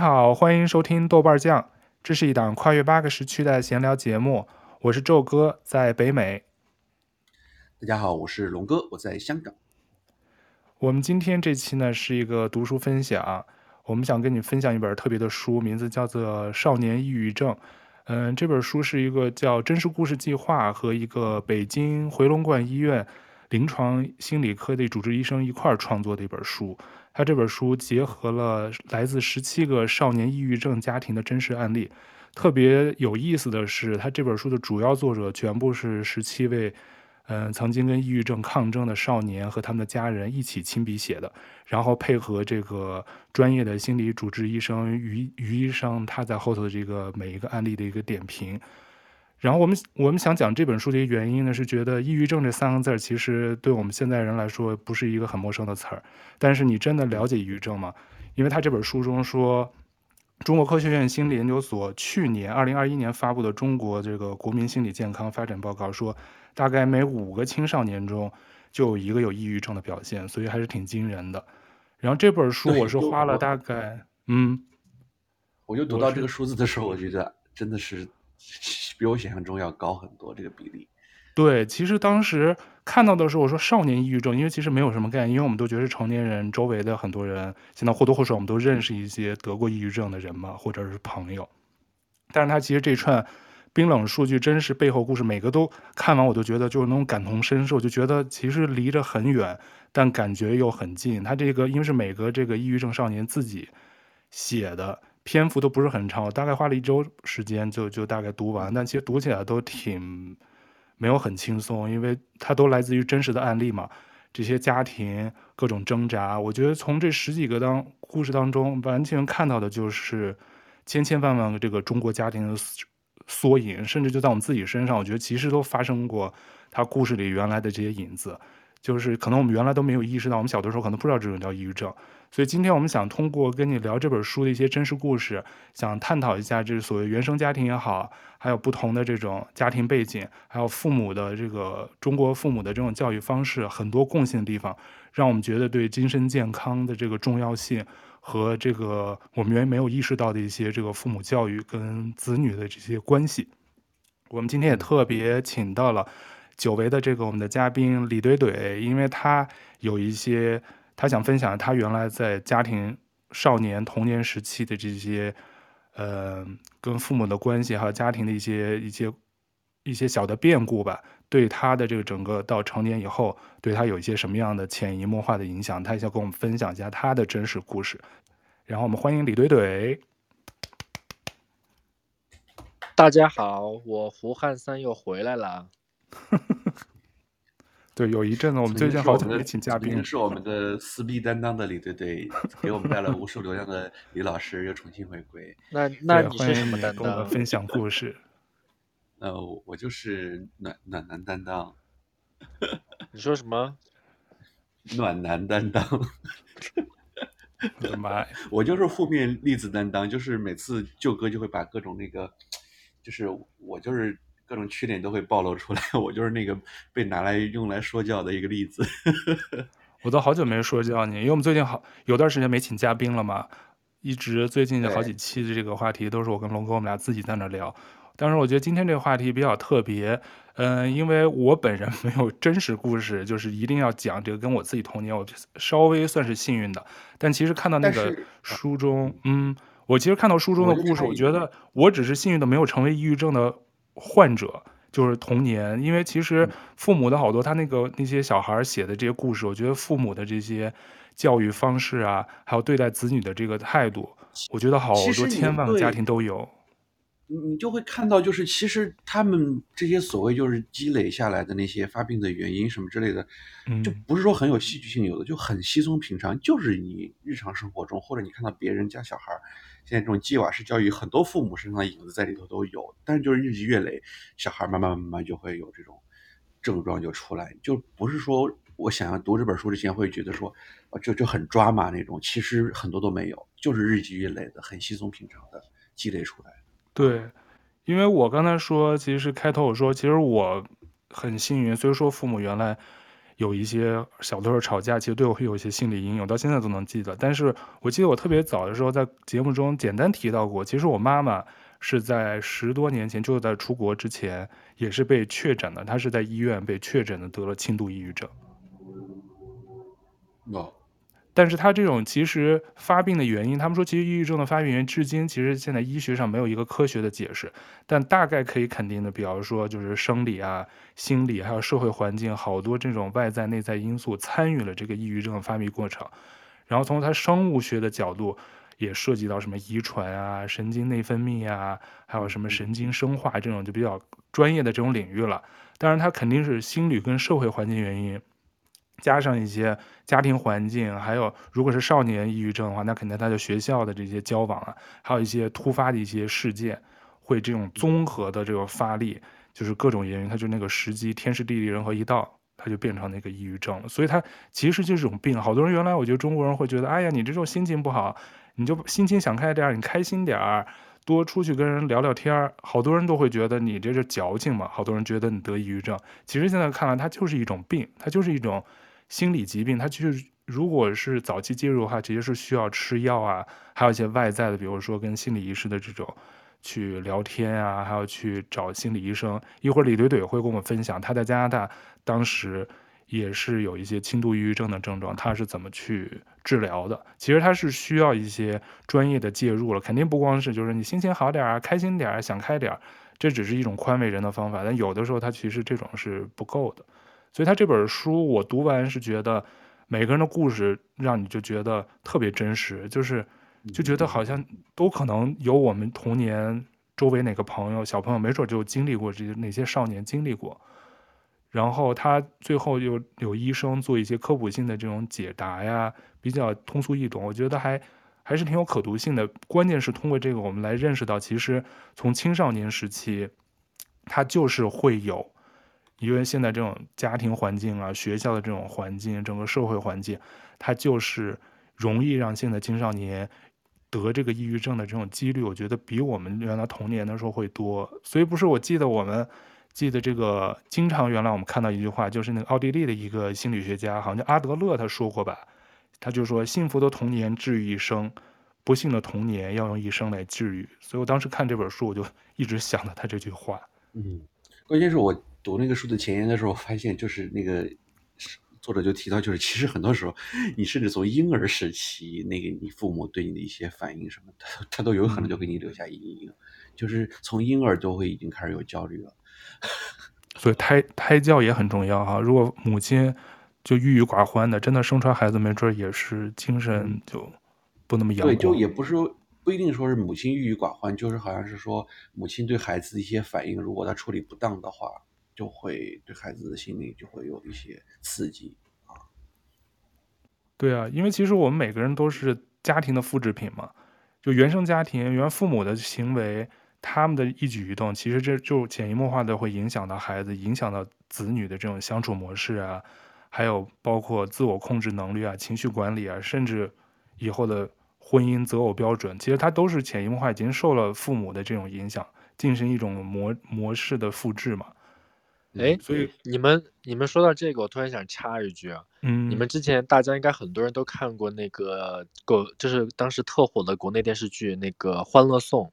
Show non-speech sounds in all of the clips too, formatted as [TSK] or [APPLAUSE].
好，欢迎收听豆瓣酱，这是一档跨越八个时区的闲聊节目。我是宙哥，在北美。大家好，我是龙哥，我在香港。我们今天这期呢是一个读书分享，我们想跟你分享一本特别的书，名字叫做《少年抑郁症》。嗯，这本书是一个叫真实故事计划和一个北京回龙观医院临床心理科的主治医生一块儿创作的一本书。他这本书结合了来自十七个少年抑郁症家庭的真实案例，特别有意思的是，他这本书的主要作者全部是十七位，嗯、曾经跟抑郁症抗争的少年和他们的家人一起亲笔写的，然后配合这个专业的心理主治医生于于医生他在后头的这个每一个案例的一个点评。然后我们我们想讲这本书的一个原因呢，是觉得抑郁症这三个字儿其实对我们现在人来说不是一个很陌生的词儿。但是你真的了解抑郁症吗？因为他这本书中说，中国科学院心理研究所去年二零二一年发布的中国这个国民心理健康发展报告说，大概每五个青少年中就有一个有抑郁症的表现，所以还是挺惊人的。然后这本书我是花了大概嗯，我就读到这个数字的时候，我觉得真的是。比我想象中要高很多，这个比例。对，其实当时看到的时候，我说少年抑郁症，因为其实没有什么概念，因为我们都觉得是成年人，周围的很多人现在或多或少我们都认识一些得过抑郁症的人嘛，或者是朋友。但是他其实这串冰冷数据、真实背后故事，每个都看完，我都觉得就是那种感同身受，就觉得其实离着很远，但感觉又很近。他这个因为是每个这个抑郁症少年自己写的。篇幅都不是很长，我大概花了一周时间就就大概读完，但其实读起来都挺没有很轻松，因为它都来自于真实的案例嘛，这些家庭各种挣扎，我觉得从这十几个当故事当中，完全看到的就是千千万万个这个中国家庭的缩影，甚至就在我们自己身上，我觉得其实都发生过他故事里原来的这些影子，就是可能我们原来都没有意识到，我们小的时候可能不知道这种叫抑郁症。所以今天我们想通过跟你聊这本书的一些真实故事，想探讨一下这所谓原生家庭也好，还有不同的这种家庭背景，还有父母的这个中国父母的这种教育方式，很多共性的地方，让我们觉得对精神健康的这个重要性和这个我们原来没有意识到的一些这个父母教育跟子女的这些关系。我们今天也特别请到了久违的这个我们的嘉宾李怼怼，因为他有一些。他想分享他原来在家庭、少年、童年时期的这些，呃，跟父母的关系，还有家庭的一些一些一些小的变故吧，对他的这个整个到成年以后，对他有一些什么样的潜移默化的影响？他想跟我们分享一下他的真实故事。然后我们欢迎李怼怼。大家好，我胡汉三又回来了。[LAUGHS] 对，有一阵子我们最近好久没请嘉宾，是我们的撕逼担当的李队队，给我们带来无数流量的李老师又重新回归。[LAUGHS] 那那你是什么担当？分享故事。[LAUGHS] 呃，我就是暖暖男担当。你说什么？暖男担当。我的妈呀！我就是负面例子担当，就是每次舅哥就会把各种那个，就是我就是。各种缺点都会暴露出来，我就是那个被拿来用来说教的一个例子。[LAUGHS] 我都好久没说教你，因为我们最近好有段时间没请嘉宾了嘛，一直最近的好几期的这个话题都是我跟龙哥我们俩自己在那聊。但是我觉得今天这个话题比较特别，嗯、呃，因为我本人没有真实故事，就是一定要讲这个跟我自己童年，我稍微算是幸运的。但其实看到那个书中，嗯，我其实看到书中的故事，我觉得我只是幸运的，没有成为抑郁症的。患者就是童年，因为其实父母的好多他那个那些小孩写的这些故事，我觉得父母的这些教育方式啊，还有对待子女的这个态度，我觉得好多千万个家庭都有。你你就会看到，就是其实他们这些所谓就是积累下来的那些发病的原因什么之类的，就不是说很有戏剧性，有的就很稀松平常，就是你日常生活中或者你看到别人家小孩。现在这种鸡娃式教育，很多父母身上的影子在里头都有，但是就是日积月累，小孩慢慢慢慢就会有这种症状就出来，就不是说我想要读这本书之前会觉得说，啊，就就很抓马那种，其实很多都没有，就是日积月累的，很稀松平常的积累出来。对，因为我刚才说，其实开头我说，其实我很幸运，虽说父母原来。有一些小的时候吵架，其实对我会有一些心理阴影，到现在都能记得。但是我记得我特别早的时候在节目中简单提到过，其实我妈妈是在十多年前，就在出国之前，也是被确诊的，她是在医院被确诊的得了轻度抑郁症。但是他这种其实发病的原因，他们说其实抑郁症的发病原因至今其实现在医学上没有一个科学的解释，但大概可以肯定的，比方说就是生理啊、心理还有社会环境好多这种外在内在因素参与了这个抑郁症的发病过程。然后从他生物学的角度，也涉及到什么遗传啊、神经内分泌啊，还有什么神经生化这种就比较专业的这种领域了。当然，他肯定是心理跟社会环境原因。加上一些家庭环境，还有如果是少年抑郁症的话，那肯定他的学校的这些交往啊，还有一些突发的一些事件，会这种综合的这个发力，就是各种原因，他就那个时机，天时地利人和一到，他就变成那个抑郁症了。所以他其实就是这种病。好多人原来我觉得中国人会觉得，哎呀，你这种心情不好，你就心情想开点儿，你开心点儿，多出去跟人聊聊天儿。好多人都会觉得你这是矫情嘛。好多人觉得你得抑郁症，其实现在看来，它就是一种病，它就是一种。心理疾病，它其实如果是早期介入的话，其实是需要吃药啊，还有一些外在的，比如说跟心理医师的这种去聊天啊，还要去找心理医生。一会儿李怼怼会跟我们分享，他在加拿大当时也是有一些轻度抑郁症的症状，他是怎么去治疗的。其实他是需要一些专业的介入了，肯定不光是就是你心情好点啊，开心点啊，想开点，这只是一种宽慰人的方法，但有的时候他其实这种是不够的。所以他这本书我读完是觉得每个人的故事让你就觉得特别真实，就是就觉得好像都可能有我们童年周围哪个朋友小朋友没准就经历过这些哪些少年经历过，然后他最后又有医生做一些科普性的这种解答呀，比较通俗易懂，我觉得还还是挺有可读性的。关键是通过这个我们来认识到，其实从青少年时期他就是会有。因为现在这种家庭环境啊，学校的这种环境，整个社会环境，它就是容易让现在青少年得这个抑郁症的这种几率，我觉得比我们原来童年的时候会多。所以不是，我记得我们记得这个经常原来我们看到一句话，就是那个奥地利的一个心理学家，好像叫阿德勒，他说过吧，他就说幸福的童年治愈一生，不幸的童年要用一生来治愈。所以我当时看这本书，我就一直想到他这句话。嗯，关键是我。读那个书的前言的时候，发现就是那个作者就提到，就是其实很多时候，你甚至从婴儿时期，那个你父母对你的一些反应什么他，他都有可能就给你留下阴影，就是从婴儿就会已经开始有焦虑了。[LAUGHS] 所以胎胎教也很重要哈。如果母亲就郁郁寡欢的，真的生出来孩子没准也是精神就不那么阳光。对，就也不是说不一定说是母亲郁郁寡欢，就是好像是说母亲对孩子的一些反应，如果他处理不当的话。就会对孩子的心理就会有一些刺激啊。对啊，因为其实我们每个人都是家庭的复制品嘛，就原生家庭、原父母的行为，他们的一举一动，其实这就潜移默化的会影响到孩子，影响到子女的这种相处模式啊，还有包括自我控制能力啊、情绪管理啊，甚至以后的婚姻择偶标准，其实它都是潜移默化已经受了父母的这种影响，进行一种模模式的复制嘛。哎，所以你们你们说到这个，我突然想插一句啊，嗯，你们之前大家应该很多人都看过那个国，就是当时特火的国内电视剧那个《欢乐颂》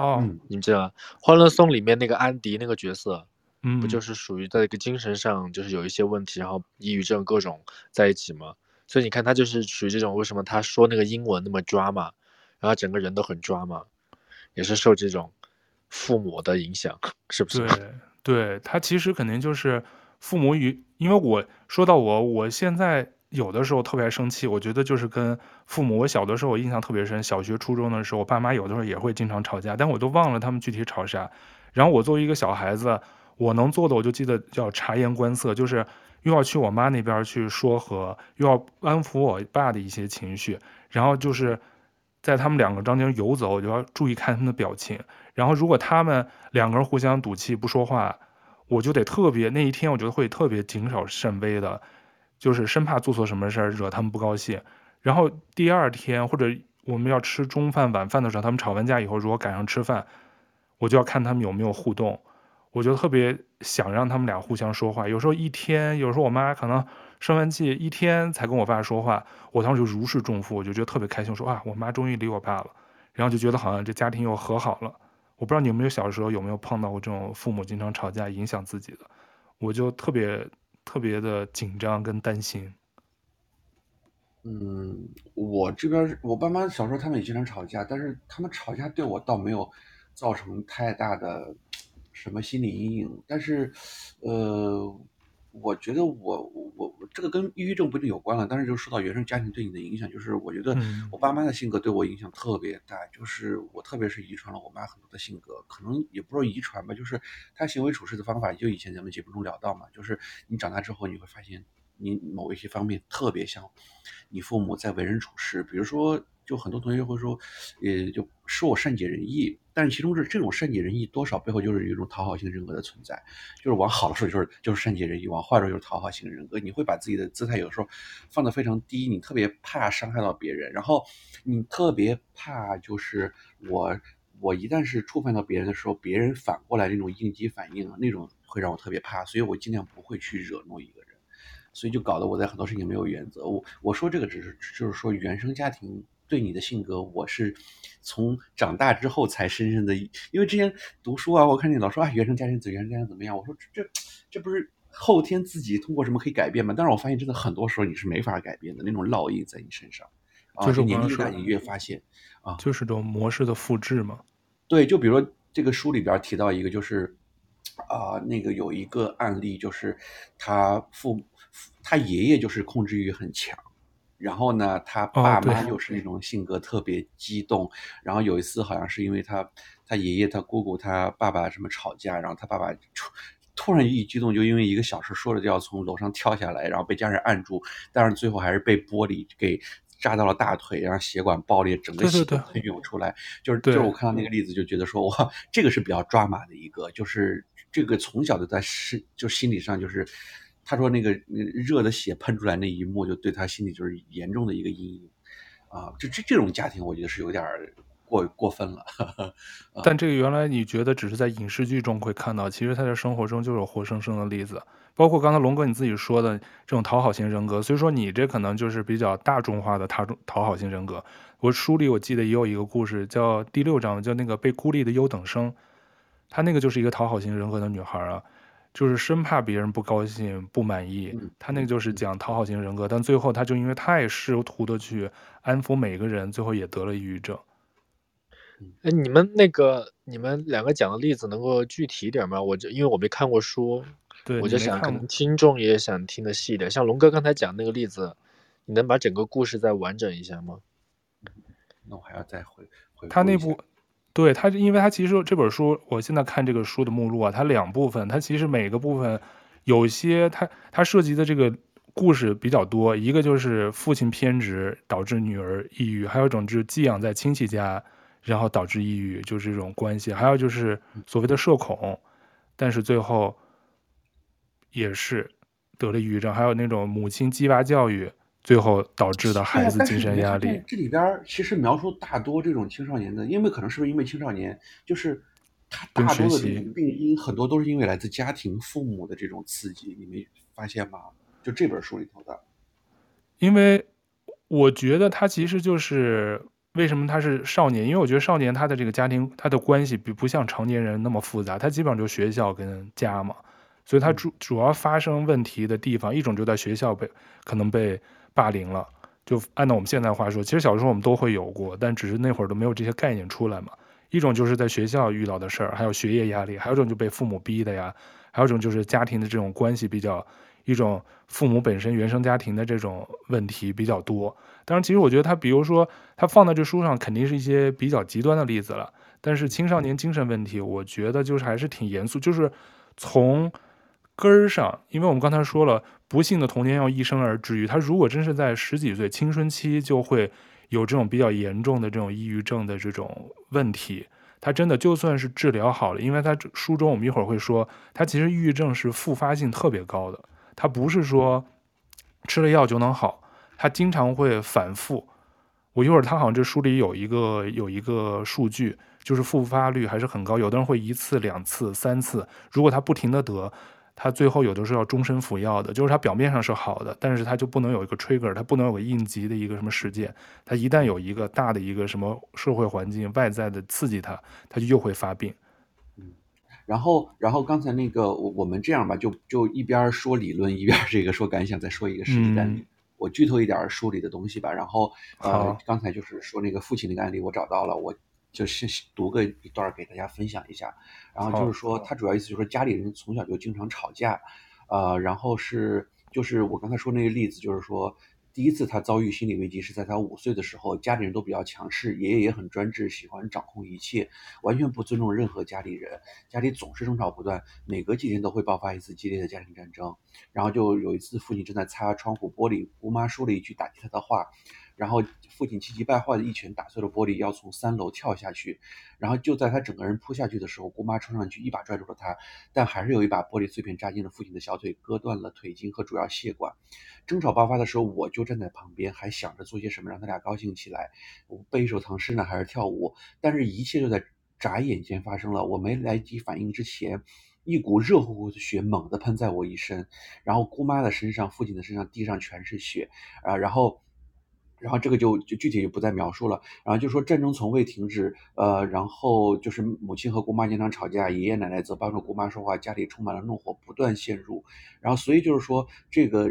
哦，你们知道《欢乐颂》里面那个安迪那个角色，嗯，不就是属于在一个精神上就是有一些问题，然后抑郁症各种在一起吗？所以你看他就是属于这种，为什么他说那个英文那么抓嘛，然后整个人都很抓嘛，也是受这种父母的影响，是不是？对。[LAUGHS] 对，他其实肯定就是父母与，因为我说到我，我现在有的时候特别生气，我觉得就是跟父母。我小的时候我印象特别深，小学初中的时候，我爸妈有的时候也会经常吵架，但我都忘了他们具体吵啥。然后我作为一个小孩子，我能做的我就记得要察言观色，就是又要去我妈那边去说和，又要安抚我爸的一些情绪，然后就是在他们两个中间游走，我就要注意看他们的表情。然后，如果他们两个人互相赌气不说话，我就得特别那一天，我觉得会特别谨小慎微的，就是生怕做错什么事儿惹他们不高兴。然后第二天或者我们要吃中饭晚饭的时候，他们吵完架以后，如果赶上吃饭，我就要看他们有没有互动。我就特别想让他们俩互相说话。有时候一天，有时候我妈可能生完气一天才跟我爸说话，我当时就如释重负，我就觉得特别开心，说啊，我妈终于理我爸了，然后就觉得好像这家庭又和好了。我不知道你有没有小时候有没有碰到过这种父母经常吵架影响自己的，我就特别特别的紧张跟担心。嗯，我这边我爸妈小时候他们也经常吵架，但是他们吵架对我倒没有造成太大的什么心理阴影。但是，呃，我觉得我我我这个跟抑郁症不一定有关了，但是就受到原生家庭对你的影响，就是我觉得我爸妈的性格对我影响特别大，就是我特别是遗传了我妈很多的性格，可能也不是遗传吧，就是她行为处事的方法，就以前咱们节目中聊到嘛，就是你长大之后你会发现。你某一些方面特别像你父母在为人处事，比如说，就很多同学会说，呃，就说我善解人意，但是其中是这种善解人意多少背后就是一种讨好型人格的存在，就是往好的说就是就是善解人意，往坏的说就是讨好型人格。你会把自己的姿态有时候放得非常低，你特别怕伤害到别人，然后你特别怕就是我我一旦是触犯到别人的时候，别人反过来那种应激反应啊，那种会让我特别怕，所以我尽量不会去惹怒一个人。所以就搞得我在很多事情没有原则。我我说这个只是就是说原生家庭对你的性格，我是从长大之后才深深的，因为之前读书啊，我看你老说啊原生家庭怎原生家庭怎么样，我说这这不是后天自己通过什么可以改变吗？但是我发现真的很多时候你是没法改变的，那种烙印在你身上，啊就是啊，年纪越大你越发现啊，就是这种模式的复制嘛。对，就比如说这个书里边提到一个就是啊那个有一个案例就是他父。他爷爷就是控制欲很强，然后呢，他爸妈又是那种性格特别激动。哦、然后有一次好像是因为他他爷爷、他姑姑、他爸爸什么吵架，然后他爸爸突突然一激动，就因为一个小事说了就要从楼上跳下来，然后被家人按住，但是最后还是被玻璃给扎到了大腿，然后血管爆裂，整个血都涌出来。对对对，就是就是我看到那个例子就觉得说哇，这个是比较抓马的一个，就是这个从小就在心就心理上就是。他说：“那个热的血喷出来那一幕，就对他心里就是严重的一个阴影，啊，这这这种家庭，我觉得是有点过过分了。呵呵啊、但这个原来你觉得只是在影视剧中会看到，其实他在生活中就是有活生生的例子。包括刚才龙哥你自己说的这种讨好型人格，所以说你这可能就是比较大众化的讨讨好型人格。我书里我记得也有一个故事，叫第六章，叫那个被孤立的优等生，他那个就是一个讨好型人格的女孩啊。”就是生怕别人不高兴、不满意，他那个就是讲讨好型人格，但最后他就因为太试图的去安抚每个人，最后也得了抑郁症。哎，你们那个你们两个讲的例子能够具体一点吗？我就因为我没看过书，对，我就想可能听众也想听的细一点。像龙哥刚才讲那个例子，你能把整个故事再完整一下吗？那我还要再回回他那部。对他，因为他其实这本书，我现在看这个书的目录啊，它两部分，它其实每个部分有些它它涉及的这个故事比较多。一个就是父亲偏执导致女儿抑郁，还有一种就是寄养在亲戚家，然后导致抑郁，就是这种关系。还有就是所谓的社恐，但是最后也是得了抑郁症。还有那种母亲鸡娃教育。最后导致的孩子精神压力。这里边其实描述大多这种青少年的，因为可能是不是因为青少年，就是他大多的病因很多都是因为来自家庭父母的这种刺激，你没发现吗？就这本书里头的。因为我觉得他其实就是为什么他是少年，因为我觉得少年他的这个家庭他的关系比不像成年人那么复杂，他基本上就学校跟家嘛，所以他主主要发生问题的地方，一种就在学校被可能被。霸凌了，就按照我们现在话说，其实小时候我们都会有过，但只是那会儿都没有这些概念出来嘛。一种就是在学校遇到的事儿，还有学业压力；还有一种就被父母逼的呀；还有一种就是家庭的这种关系比较，一种父母本身原生家庭的这种问题比较多。当然，其实我觉得他，比如说他放在这书上，肯定是一些比较极端的例子了。但是青少年精神问题，我觉得就是还是挺严肃，就是从。根儿上，因为我们刚才说了，不幸的童年要一生而治愈。他如果真是在十几岁青春期就会有这种比较严重的这种抑郁症的这种问题，他真的就算是治疗好了，因为他书中我们一会儿会说，他其实抑郁症是复发性特别高的，他不是说吃了药就能好，他经常会反复。我一会儿他好像这书里有一个有一个数据，就是复发率还是很高。有的人会一次、两次、三次，如果他不停的得，他最后有的时候要终身服药的。就是他表面上是好的，但是他就不能有一个 trigger，他不能有个应急的一个什么事件。他一旦有一个大的一个什么社会环境外在的刺激他，他就又会发病。嗯，然后，然后刚才那个我我们这样吧，就就一边说理论，一边这个说感想，再说一个实际案例。嗯我剧透一点书里的东西吧，然后呃，刚才就是说那个父亲那个案例，我找到了，我就是读个一段给大家分享一下。然后就是说，他主要意思就是说家里人从小就经常吵架，呃，然后是就是我刚才说那个例子，就是说。第一次他遭遇心理危机是在他五岁的时候，家里人都比较强势，爷爷也很专制，喜欢掌控一切，完全不尊重任何家里人，家里总是争吵不断，每隔几天都会爆发一次激烈的家庭战争。然后就有一次，父亲正在擦窗户玻璃，姑妈说了一句打击他的话。然后父亲气急败坏的一拳打碎了玻璃，要从三楼跳下去。然后就在他整个人扑下去的时候，姑妈冲上去一把拽住了他，但还是有一把玻璃碎片扎进了父亲的小腿，割断了腿筋和主要血管。争吵爆发的时候，我就站在旁边，还想着做些什么让他俩高兴起来，我背一首藏诗呢，还是跳舞？但是，一切就在眨眼间发生了。我没来及反应之前，一股热乎乎的血猛地喷在我一身，然后姑妈的身上、父亲的身上、地上全是血啊，然后。然后这个就就具体就不再描述了。然后就说战争从未停止，呃，然后就是母亲和姑妈经常吵架，爷爷奶奶则帮助姑妈说话，家里充满了怒火，不断陷入。然后所以就是说这个。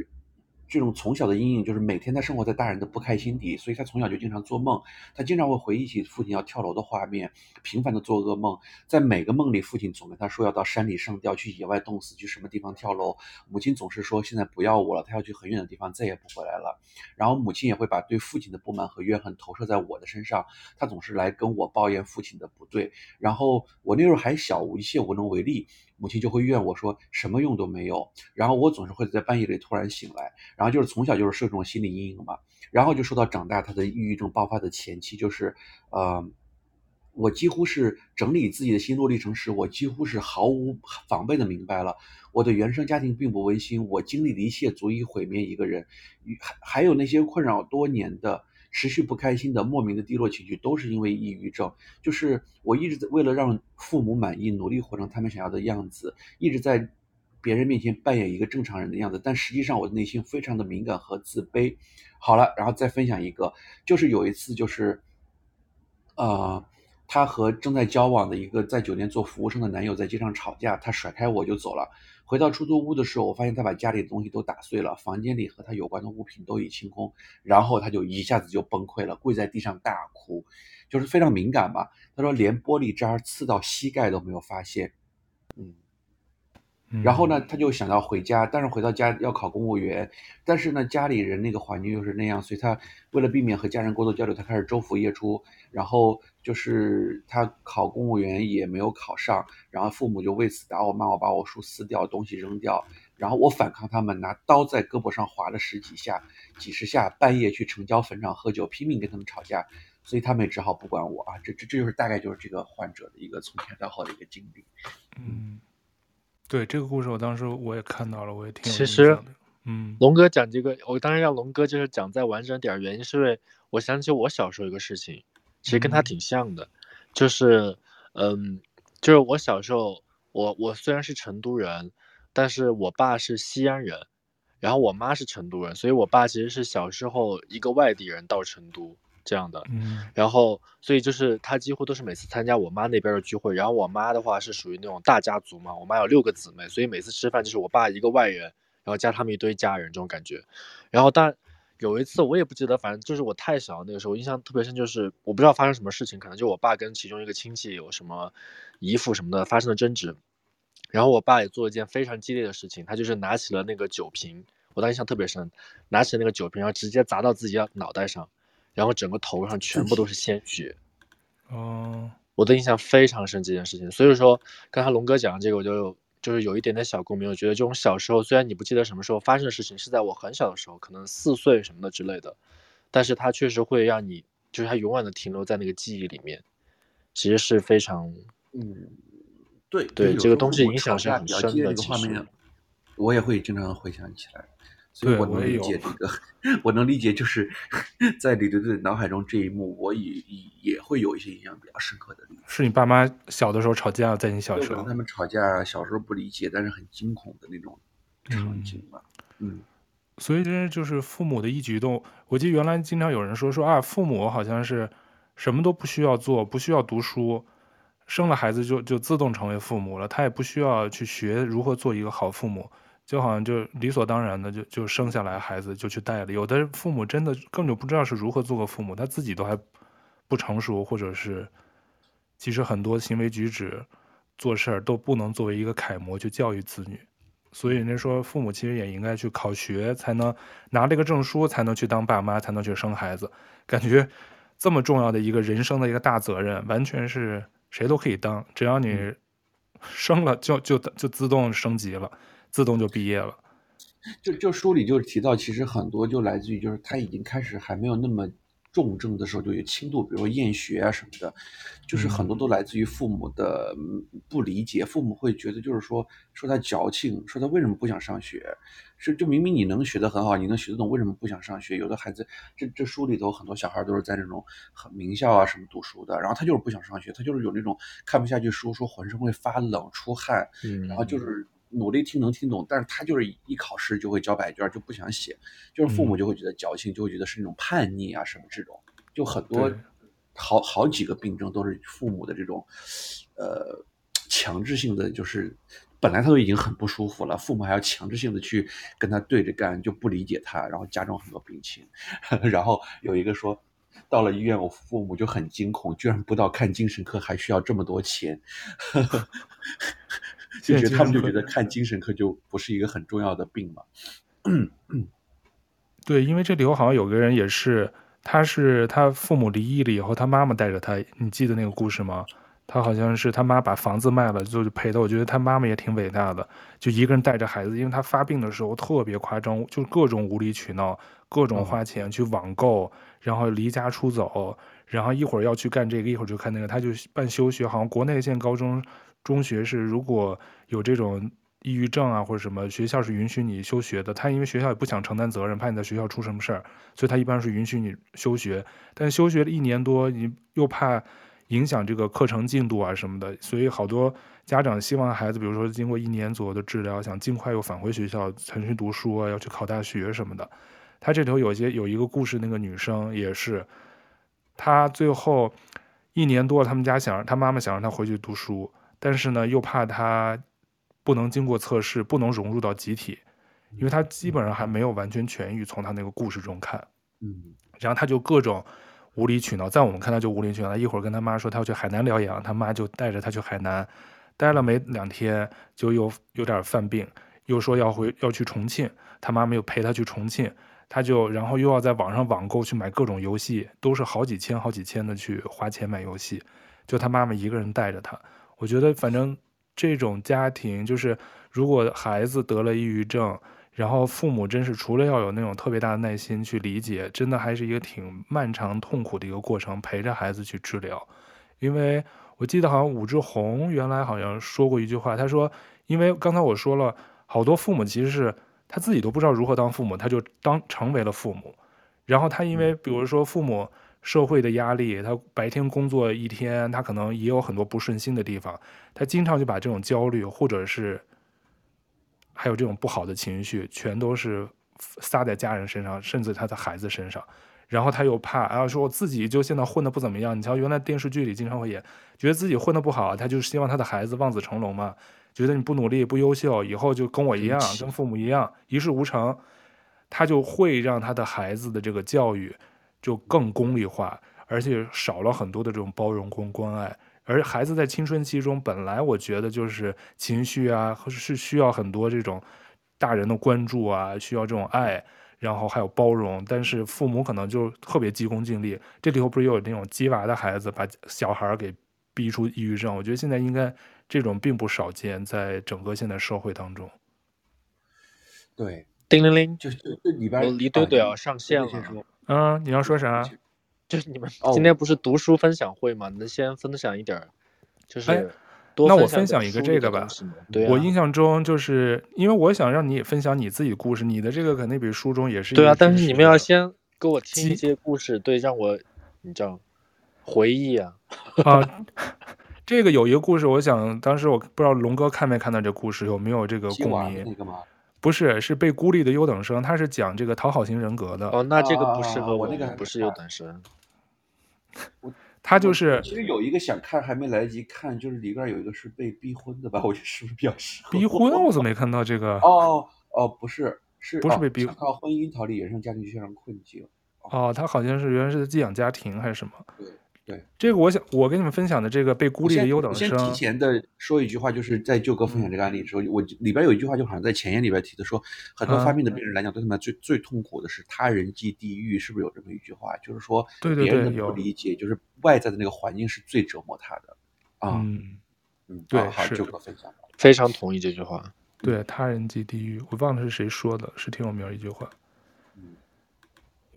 这种从小的阴影就是每天他生活在大人的不开心底，所以他从小就经常做梦，他经常会回忆起父亲要跳楼的画面，频繁的做噩梦，在每个梦里，父亲总跟他说要到山里上吊，去野外冻死，去什么地方跳楼，母亲总是说现在不要我了，他要去很远的地方，再也不回来了。然后母亲也会把对父亲的不满和怨恨投射在我的身上，他总是来跟我抱怨父亲的不对，然后我那时候还小，我一切无能为力。母亲就会怨我说什么用都没有，然后我总是会在半夜里突然醒来，然后就是从小就是受这种心理阴影嘛，然后就说到长大他的抑郁症爆发的前期，就是呃，我几乎是整理自己的心路历程时，我几乎是毫无防备的明白了，我的原生家庭并不温馨，我经历的一切足以毁灭一个人，还还有那些困扰多年的。持续不开心的莫名的低落情绪，都是因为抑郁症。就是我一直在为了让父母满意，努力活成他们想要的样子，一直在别人面前扮演一个正常人的样子，但实际上我内心非常的敏感和自卑。好了，然后再分享一个，就是有一次，就是，呃。她和正在交往的一个在酒店做服务生的男友在街上吵架，她甩开我就走了。回到出租屋的时候，我发现他把家里的东西都打碎了，房间里和他有关的物品都已清空，然后他就一下子就崩溃了，跪在地上大哭，就是非常敏感吧。他说连玻璃渣刺到膝盖都没有发现，嗯。然后呢，他就想要回家，但是回到家要考公务员，但是呢，家里人那个环境又是那样，所以他为了避免和家人过多交流，他开始昼伏夜出，然后就是他考公务员也没有考上，然后父母就为此打我骂我，把我书撕掉，东西扔掉，然后我反抗他们，拿刀在胳膊上划了十几下，几十下，半夜去城郊坟场喝酒，拼命跟他们吵架，所以他们也只好不管我啊，这这这就是大概就是这个患者的一个从前到后的一个经历，嗯。对这个故事，我当时我也看到了，我也挺其实，嗯，龙哥讲这个，我当时让龙哥就是讲再完整点，原因是因为我想起我小时候一个事情，其实跟他挺像的，嗯、就是，嗯，就是我小时候，我我虽然是成都人，但是我爸是西安人，然后我妈是成都人，所以我爸其实是小时候一个外地人到成都。这样的，然后所以就是他几乎都是每次参加我妈那边的聚会，然后我妈的话是属于那种大家族嘛，我妈有六个姊妹，所以每次吃饭就是我爸一个外人，然后加他们一堆家人这种感觉。然后但有一次我也不记得，反正就是我太小那个时候，印象特别深，就是我不知道发生什么事情，可能就我爸跟其中一个亲戚有什么姨父什么的发生了争执，然后我爸也做了一件非常激烈的事情，他就是拿起了那个酒瓶，我当时印象特别深，拿起那个酒瓶，然后直接砸到自己的脑袋上。然后整个头上全部都是鲜血，哦，我的印象非常深这件事情。所以说，刚才龙哥讲的这个，我就就是有一点点小共鸣。我觉得这种小时候，虽然你不记得什么时候发生的事情，是在我很小的时候，可能四岁什么的之类的，但是它确实会让你，就是它永远的停留在那个记忆里面，其实是非常，嗯，对对，这个东西影响是很深的。其实我也会经常回想起来。所以 [LAUGHS] 我能理解这个，我，我能理解，就是 [LAUGHS] 在李队队脑海中这一幕，我也也也会有一些印象比较深刻的。是你爸妈小的时候吵架，在你小时候，他们吵架，小时候不理解，但是很惊恐的那种场景吧。嗯，嗯，所以这就是父母的一举一动。我记得原来经常有人说说啊，父母好像是什么都不需要做，不需要读书。生了孩子就就自动成为父母了，他也不需要去学如何做一个好父母，就好像就理所当然的就就生下来孩子就去带了。有的父母真的根本就不知道是如何做个父母，他自己都还不成熟，或者是其实很多行为举止、做事儿都不能作为一个楷模去教育子女。所以人家说父母其实也应该去考学，才能拿这个证书，才能去当爸妈，才能去生孩子。感觉这么重要的一个人生的一个大责任，完全是。谁都可以当，只要你生了就就就自动升级了，自动就毕业了。就就书里就提到，其实很多就来自于就是他已经开始还没有那么。重症的时候就有轻度，比如说厌学啊什么的，就是很多都来自于父母的不理解。父母会觉得就是说说他矫情，说他为什么不想上学，是就明明你能学得很好，你能学得懂，为什么不想上学？有的孩子，这这书里头很多小孩都是在那种很名校啊什么读书的，然后他就是不想上学，他就是有那种看不下去书，说浑身会发冷出汗，然后就是。努力听能听懂，但是他就是一考试就会交白卷，就不想写，就是父母就会觉得矫情，就会觉得是那种叛逆啊什么这种，就很多好好几个病症都是父母的这种，呃，强制性的，就是本来他都已经很不舒服了，父母还要强制性的去跟他对着干，就不理解他，然后加重很多病情。[LAUGHS] 然后有一个说，到了医院，我父母就很惊恐，居然不到看精神科还需要这么多钱。[LAUGHS] 就觉得他们就觉得看精神科就不是一个很重要的病嘛。对，因为这里头好像有个人也是，他是他父母离异了以后，他妈妈带着他，你记得那个故事吗？他好像是他妈把房子卖了，就是陪他。我觉得他妈妈也挺伟大的，就一个人带着孩子，因为他发病的时候特别夸张，就各种无理取闹，各种花钱去网购，然后离家出走，然后一会儿要去干这个，一会儿就干那个，他就办休学，好像国内现在高中。中学是如果有这种抑郁症啊或者什么，学校是允许你休学的。他因为学校也不想承担责任，怕你在学校出什么事儿，所以他一般是允许你休学。但休学了一年多，你又怕影响这个课程进度啊什么的，所以好多家长希望孩子，比如说经过一年左右的治疗，想尽快又返回学校重新读书啊，要去考大学什么的。他这里头有些有一个故事，那个女生也是，她最后一年多，他们家想让她妈妈想让她回去读书。但是呢，又怕他不能经过测试，不能融入到集体，因为他基本上还没有完全痊愈。从他那个故事中看，嗯，然后他就各种无理取闹，在我们看他就无理取闹。一会儿跟他妈说他要去海南疗养，他妈就带着他去海南，待了没两天就又有点犯病，又说要回要去重庆，他妈没有陪他去重庆，他就然后又要在网上网购去买各种游戏，都是好几千好几千的去花钱买游戏，就他妈妈一个人带着他。我觉得，反正这种家庭，就是如果孩子得了抑郁症，然后父母真是除了要有那种特别大的耐心去理解，真的还是一个挺漫长痛苦的一个过程，陪着孩子去治疗。因为我记得好像武志红原来好像说过一句话，他说，因为刚才我说了，好多父母其实是他自己都不知道如何当父母，他就当成为了父母，然后他因为比如说父母。社会的压力，他白天工作一天，他可能也有很多不顺心的地方，他经常就把这种焦虑，或者是还有这种不好的情绪，全都是撒在家人身上，甚至他的孩子身上。然后他又怕，然后说我自己就现在混的不怎么样。你瞧，原来电视剧里经常会演，觉得自己混的不好，他就希望他的孩子望子成龙嘛，觉得你不努力不优秀，以后就跟我一样，跟父母一样一事无成，他就会让他的孩子的这个教育。就更功利化，而且少了很多的这种包容跟关爱。而孩子在青春期中，本来我觉得就是情绪啊，是需要很多这种大人的关注啊，需要这种爱，然后还有包容。但是父母可能就特别急功近利。这里头不是也有那种鸡娃的孩子，把小孩给逼出抑郁症？我觉得现在应该这种并不少见，在整个现在社会当中。对，叮铃铃，就就这里边，离队队要上线了。嗯，你要说啥？就是你们今天不是读书分享会吗？能先分享一点，就是那我分享一个这个吧。对啊，我印象中就是因为我想让你也分享你自己的故事，你的这个肯定比书中也是。对啊，但是你们要先给我听一些故事，对，让我你知道回忆啊。[LAUGHS] 啊，这个有一个故事，我想当时我不知道龙哥看没看到这故事，有没有这个共鸣？不是，是被孤立的优等生，他是讲这个讨好型人格的。哦，那这个不适合我，那个不是优等生。[LAUGHS] 他就是其实有一个想看还没来得及看，就是里边有一个是被逼婚的吧？[LAUGHS] 我觉得是不是比较适合？逼婚？我怎么没 [LAUGHS] 看到这个？哦哦，不是，是不是被逼？靠婚姻逃离原生家庭陷入困境。哦，他好像是原来是寄养家庭还是什么？对。对，这个我想，我跟你们分享的这个被孤立的优等生，先提前的说一句话，就是在舅哥分享这个案例的时候，我里边有一句话，就好像在前言里边提的说，很多发病的病人来讲，对他们最最痛苦的是他人即地狱，是不是有这么一句话？就是说，别人的不理解，就是外在的那个环境是最折磨他的。啊，嗯嗯，对，好，舅哥分享，非常同意这句话。对，他人即地狱，我忘了是谁说的，是挺有名的一句话。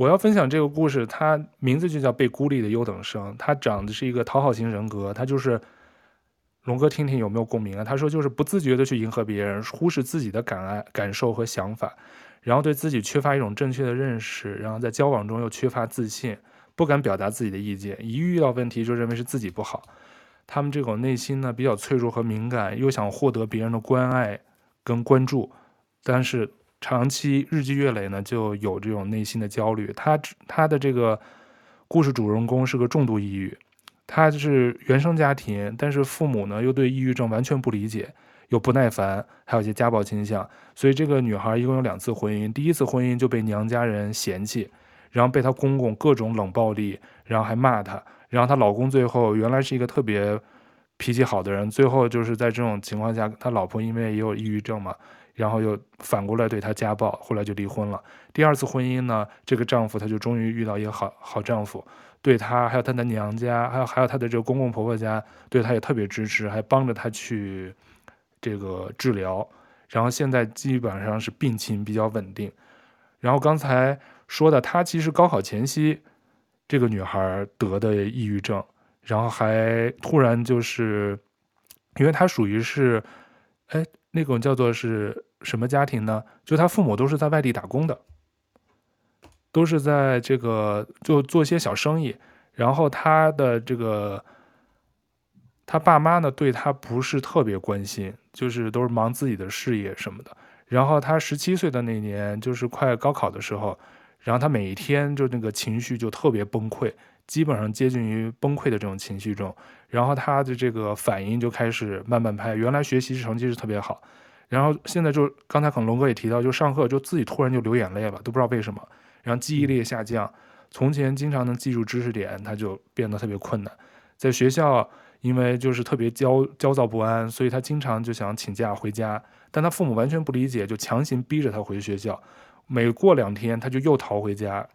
我要分享这个故事，他名字就叫被孤立的优等生。他长的是一个讨好型人格，他就是龙哥，听听有没有共鸣啊？他说就是不自觉的去迎合别人，忽视自己的感爱感受和想法，然后对自己缺乏一种正确的认识，然后在交往中又缺乏自信，不敢表达自己的意见，一遇到问题就认为是自己不好。他们这种内心呢比较脆弱和敏感，又想获得别人的关爱跟关注，但是。长期日积月累呢，就有这种内心的焦虑。他他的这个故事主人公是个重度抑郁，他就是原生家庭，但是父母呢又对抑郁症完全不理解，又不耐烦，还有一些家暴倾向。所以这个女孩一共有两次婚姻，第一次婚姻就被娘家人嫌弃，然后被她公公各种冷暴力，然后还骂她。然后她老公最后原来是一个特别脾气好的人，最后就是在这种情况下，他老婆因为也有抑郁症嘛。然后又反过来对她家暴，后来就离婚了。第二次婚姻呢，这个丈夫他就终于遇到一个好好丈夫，对她还有她的娘家，还有还有她的这个公公婆婆家，对她也特别支持，还帮着她去这个治疗。然后现在基本上是病情比较稳定。然后刚才说的，她其实高考前夕，这个女孩得的抑郁症，然后还突然就是，因为她属于是，哎。那种叫做是什么家庭呢？就他父母都是在外地打工的，都是在这个就做些小生意。然后他的这个他爸妈呢，对他不是特别关心，就是都是忙自己的事业什么的。然后他十七岁的那年，就是快高考的时候，然后他每一天就那个情绪就特别崩溃，基本上接近于崩溃的这种情绪中。然后他的这个反应就开始慢半拍，原来学习成绩是特别好，然后现在就刚才可能龙哥也提到，就上课就自己突然就流眼泪了，都不知道为什么。然后记忆力下降，从前经常能记住知识点，他就变得特别困难。在学校，因为就是特别焦焦躁不安，所以他经常就想请假回家，但他父母完全不理解，就强行逼着他回学校。每过两天，他就又逃回家。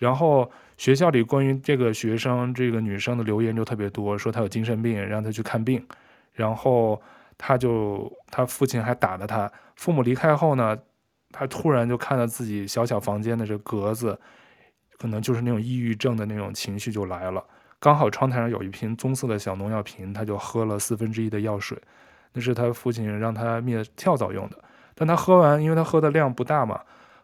然后学校里关于这个学生这个女生的留言就特别多，说她有精神病，让她去看病。然后她就她父亲还打了她。父母离开后呢，她突然就看到自己小小房间的这格子，可能就是那种抑郁症的那种情绪就来了。刚好窗台上有一瓶棕色的小农药瓶，她就喝了四分之一的药水，那是她父亲让她灭跳蚤用的。但她喝完，因为她喝的量不大嘛。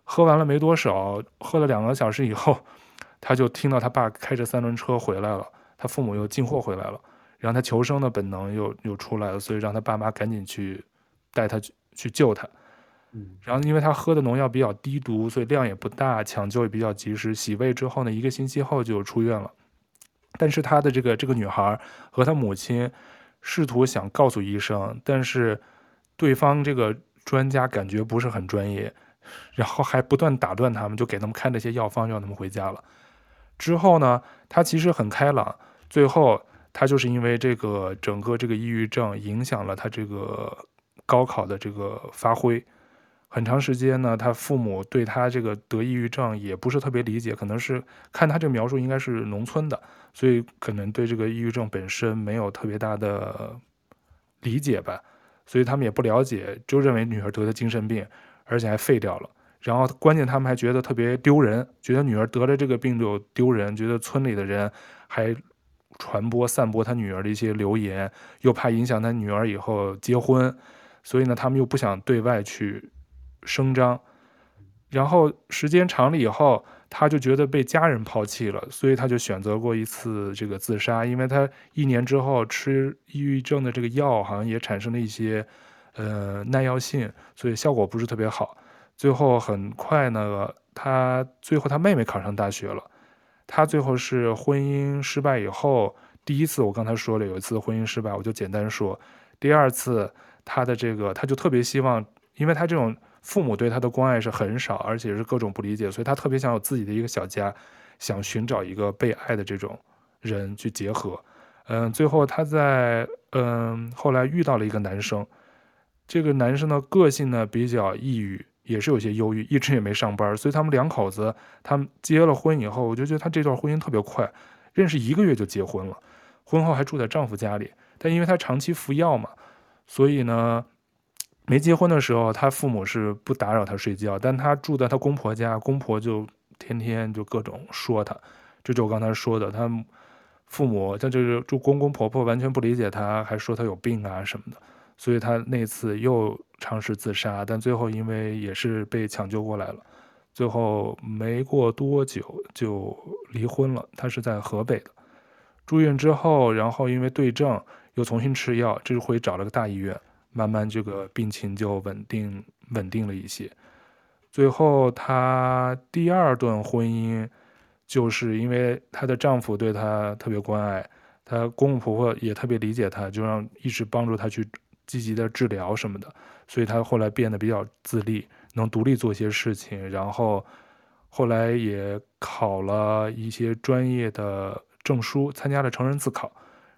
喝完了没多少，喝了两个小时以后，[LAUGHS] 他就听到他爸开着三轮车回来了，他父母又进货回来了，然后他求生的本能又又出来了，所以让他爸妈赶紧去带他去去救他。然后因为他喝的农药比较低毒，所以量也不大，抢救也比较及时。洗胃之后呢，一个星期后就出院了。但是他的这个这个女孩和他母亲试图想告诉医生，但是对方这个专家感觉不是很专业。然后还不断打断他们，就给他们开那些药方，让他们回家了。之后呢，他其实很开朗。最后，他就是因为这个整个这个抑郁症影响了他这个高考的这个发挥。很长时间呢，他父母对他这个得抑郁症也不是特别理解，可能是看他这个描述应该是农村的，所以可能对这个抑郁症本身没有特别大的理解吧。所以他们也不了解，就认为女儿得的精神病。而且还废掉了，然后关键他们还觉得特别丢人，觉得女儿得了这个病就丢人，觉得村里的人还传播散播他女儿的一些流言，又怕影响他女儿以后结婚，所以呢，他们又不想对外去声张。然后时间长了以后，他就觉得被家人抛弃了，所以他就选择过一次这个自杀。因为他一年之后吃抑郁症的这个药，好像也产生了一些呃耐药性，所以效果不是特别好。最后很快呢，他最后他妹妹考上大学了。他最后是婚姻失败以后，第一次我刚才说了有一次婚姻失败，我就简单说。第二次他的这个，他就特别希望，因为他这种父母对他的关爱是很少，而且是各种不理解，所以他特别想有自己的一个小家，想寻找一个被爱的这种人去结合。嗯，最后他在嗯后来遇到了一个男生，这个男生的个性呢比较抑郁。也是有些忧郁，一直也没上班，所以他们两口子，他们结了婚以后，我就觉得他这段婚姻特别快，认识一个月就结婚了，婚后还住在丈夫家里，但因为他长期服药嘛，所以呢，没结婚的时候，他父母是不打扰他睡觉，但他住在他公婆家，公婆就天天就各种说他，这就我刚才说的，他父母他就是住公公婆婆完全不理解他，还说他有病啊什么的。所以他那次又尝试自杀，但最后因为也是被抢救过来了，最后没过多久就离婚了。他是在河北的，住院之后，然后因为对症又重新吃药，这回找了个大医院，慢慢这个病情就稳定稳定了一些。最后她第二段婚姻，就是因为她的丈夫对她特别关爱，她公公婆婆也特别理解她，就让一直帮助她去。积极的治疗什么的，所以他后来变得比较自立，能独立做一些事情。然后后来也考了一些专业的证书，参加了成人自考。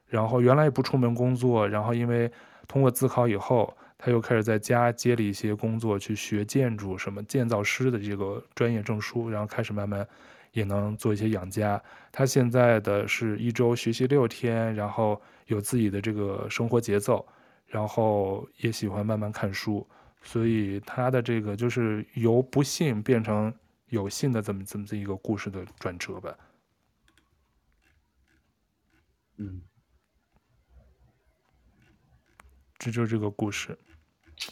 然后原来也不出门工作，然后因为通过自考以后，他又开始在家接了一些工作，去学建筑什么建造师的这个专业证书，然后开始慢慢也能做一些养家。他现在的是一周学习六天，然后有自己的这个生活节奏。然后也喜欢慢慢看书，所以他的这个就是由不信变成有信的这么这么一个故事的转折吧。嗯，这就是这个故事，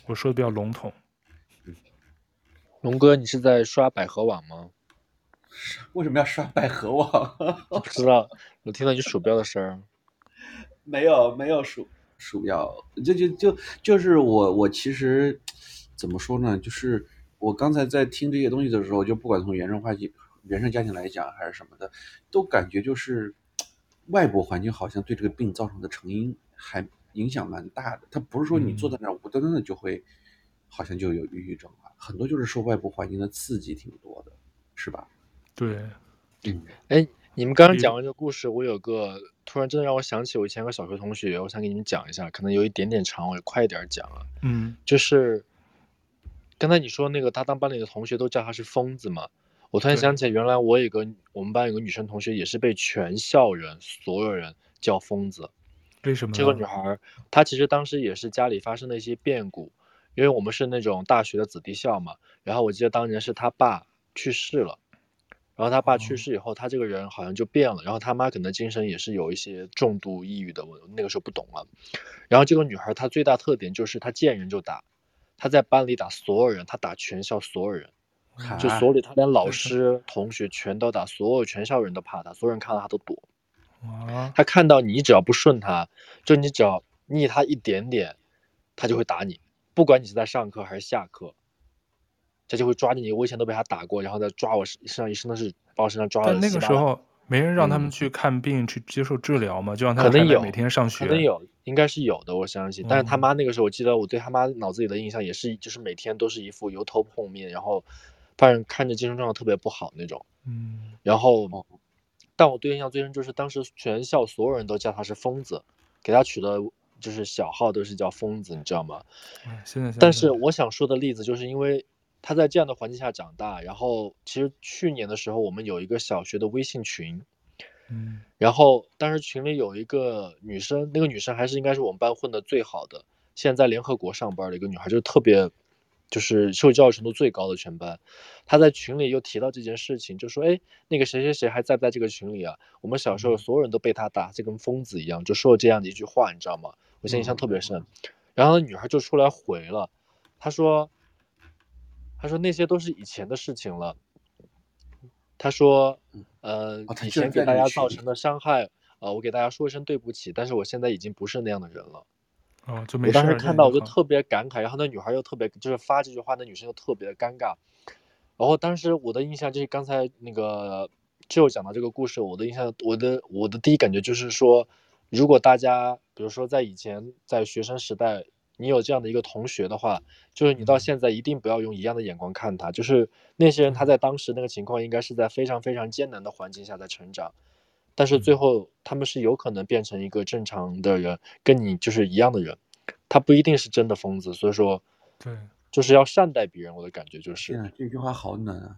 我说的比较笼统。龙哥，你是在刷百合网吗？为什么要刷百合网？我不知道，我听到你鼠标的声儿。没有，没有鼠。鼠标，就就就就是我我其实怎么说呢？就是我刚才在听这些东西的时候，就不管从原生环境、原生家庭来讲还是什么的，都感觉就是外部环境好像对这个病造成的成因还影响蛮大的。它不是说你坐在那儿无端端的就会好像就有抑郁症了，很多就是受外部环境的刺激挺多的，是吧？对，嗯，哎。你们刚刚讲完这个故事，我有个突然真的让我想起我以前有个小学同学，我想给你们讲一下，可能有一点点长，我也快一点讲啊。嗯，就是刚才你说那个他当班里的同学都叫他是疯子嘛，我突然想起来，原来我有个我们班有个女生同学也是被全校人所有人叫疯子。为什么？这个女孩她其实当时也是家里发生了一些变故，因为我们是那种大学的子弟校嘛，然后我记得当年是她爸去世了。然后他爸去世以后，他这个人好像就变了。然后他妈可能精神也是有一些重度抑郁的，我那个时候不懂了。然后这个女孩她最大特点就是她见人就打，她在班里打所有人，她打全校所有人，就所里她连老师、同学全都打，所有全校人都怕她，所有人看到她都躲。她看到你只要不顺她，就你只要逆她一点点，她就会打你，不管你是在上课还是下课。他就会抓着你，我以前都被他打过，然后再抓我身上一身都是把我身上抓了。但那个时候没人让他们去看病、嗯、去接受治疗嘛，就让他们可能有每天上学。可能有，应该是有的，我相信。但是他妈那个时候，我记得我对他妈脑子里的印象也是，就是每天都是一副油头碰面，然后反正看着精神状态特别不好那种。嗯。然后，但我对印象最深就是当时全校所有人都叫他是疯子，给他取的就是小号都是叫疯子，你知道吗？但是我想说的例子就是因为。他在这样的环境下长大，然后其实去年的时候，我们有一个小学的微信群，嗯，然后当时群里有一个女生，那个女生还是应该是我们班混的最好的，现在在联合国上班的一个女孩，就是特别就是受教育程度最高的全班。他在群里又提到这件事情，就说：“哎，那个谁谁谁还在不在这个群里啊？我们小时候所有人都被他打，就跟疯子一样。”就说了这样的一句话，你知道吗？我现在印象特别深。然后女孩就出来回了，她说：“她说那些都是以前的事情了。”他说：“呃，以前给大家造成的伤害。”呃，我给大家说一声对不起，但是我现在已经不是那样的人了。哦，就没事。我当时看到我就特别感慨，然后那女孩又特别，就是发这句话，那女生又特别的尴尬。然后当时我的印象就是刚才那个就讲到这个故事，我的印象，我的我的第一感觉就是说，如果大家比如说在以前在学生时代，你有这样的一个同学的话，就是你到现在一定不要用一样的眼光看他，就是那些人他在当时那个情况应该是在非常非常艰难的环境下在成长。但是最后他们是有可能变成一个正常的人，跟你就是一样的人，他不一定是真的疯子。所以说，对，就是要善待别人。我的感觉就是，这句话好暖啊，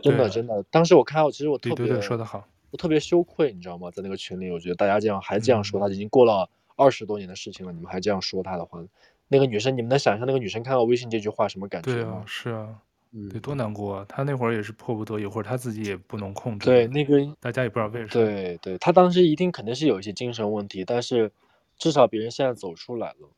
真的真的。当时我看到，其实我特别对对对说的好，我特别羞愧，你知道吗？在那个群里，我觉得大家这样还这样说，他已经过了二十多年的事情了，你们还这样说他的话，那个女生，你们能想象那个女生看到微信这句话什么感觉吗？对啊，是啊。得多难过啊！她那会儿也是迫不得已，或者她自己也不能控制。对，那个大家也不知道为什么。对对，她当时一定肯定是有一些精神问题，但是至少别人现在走出来了。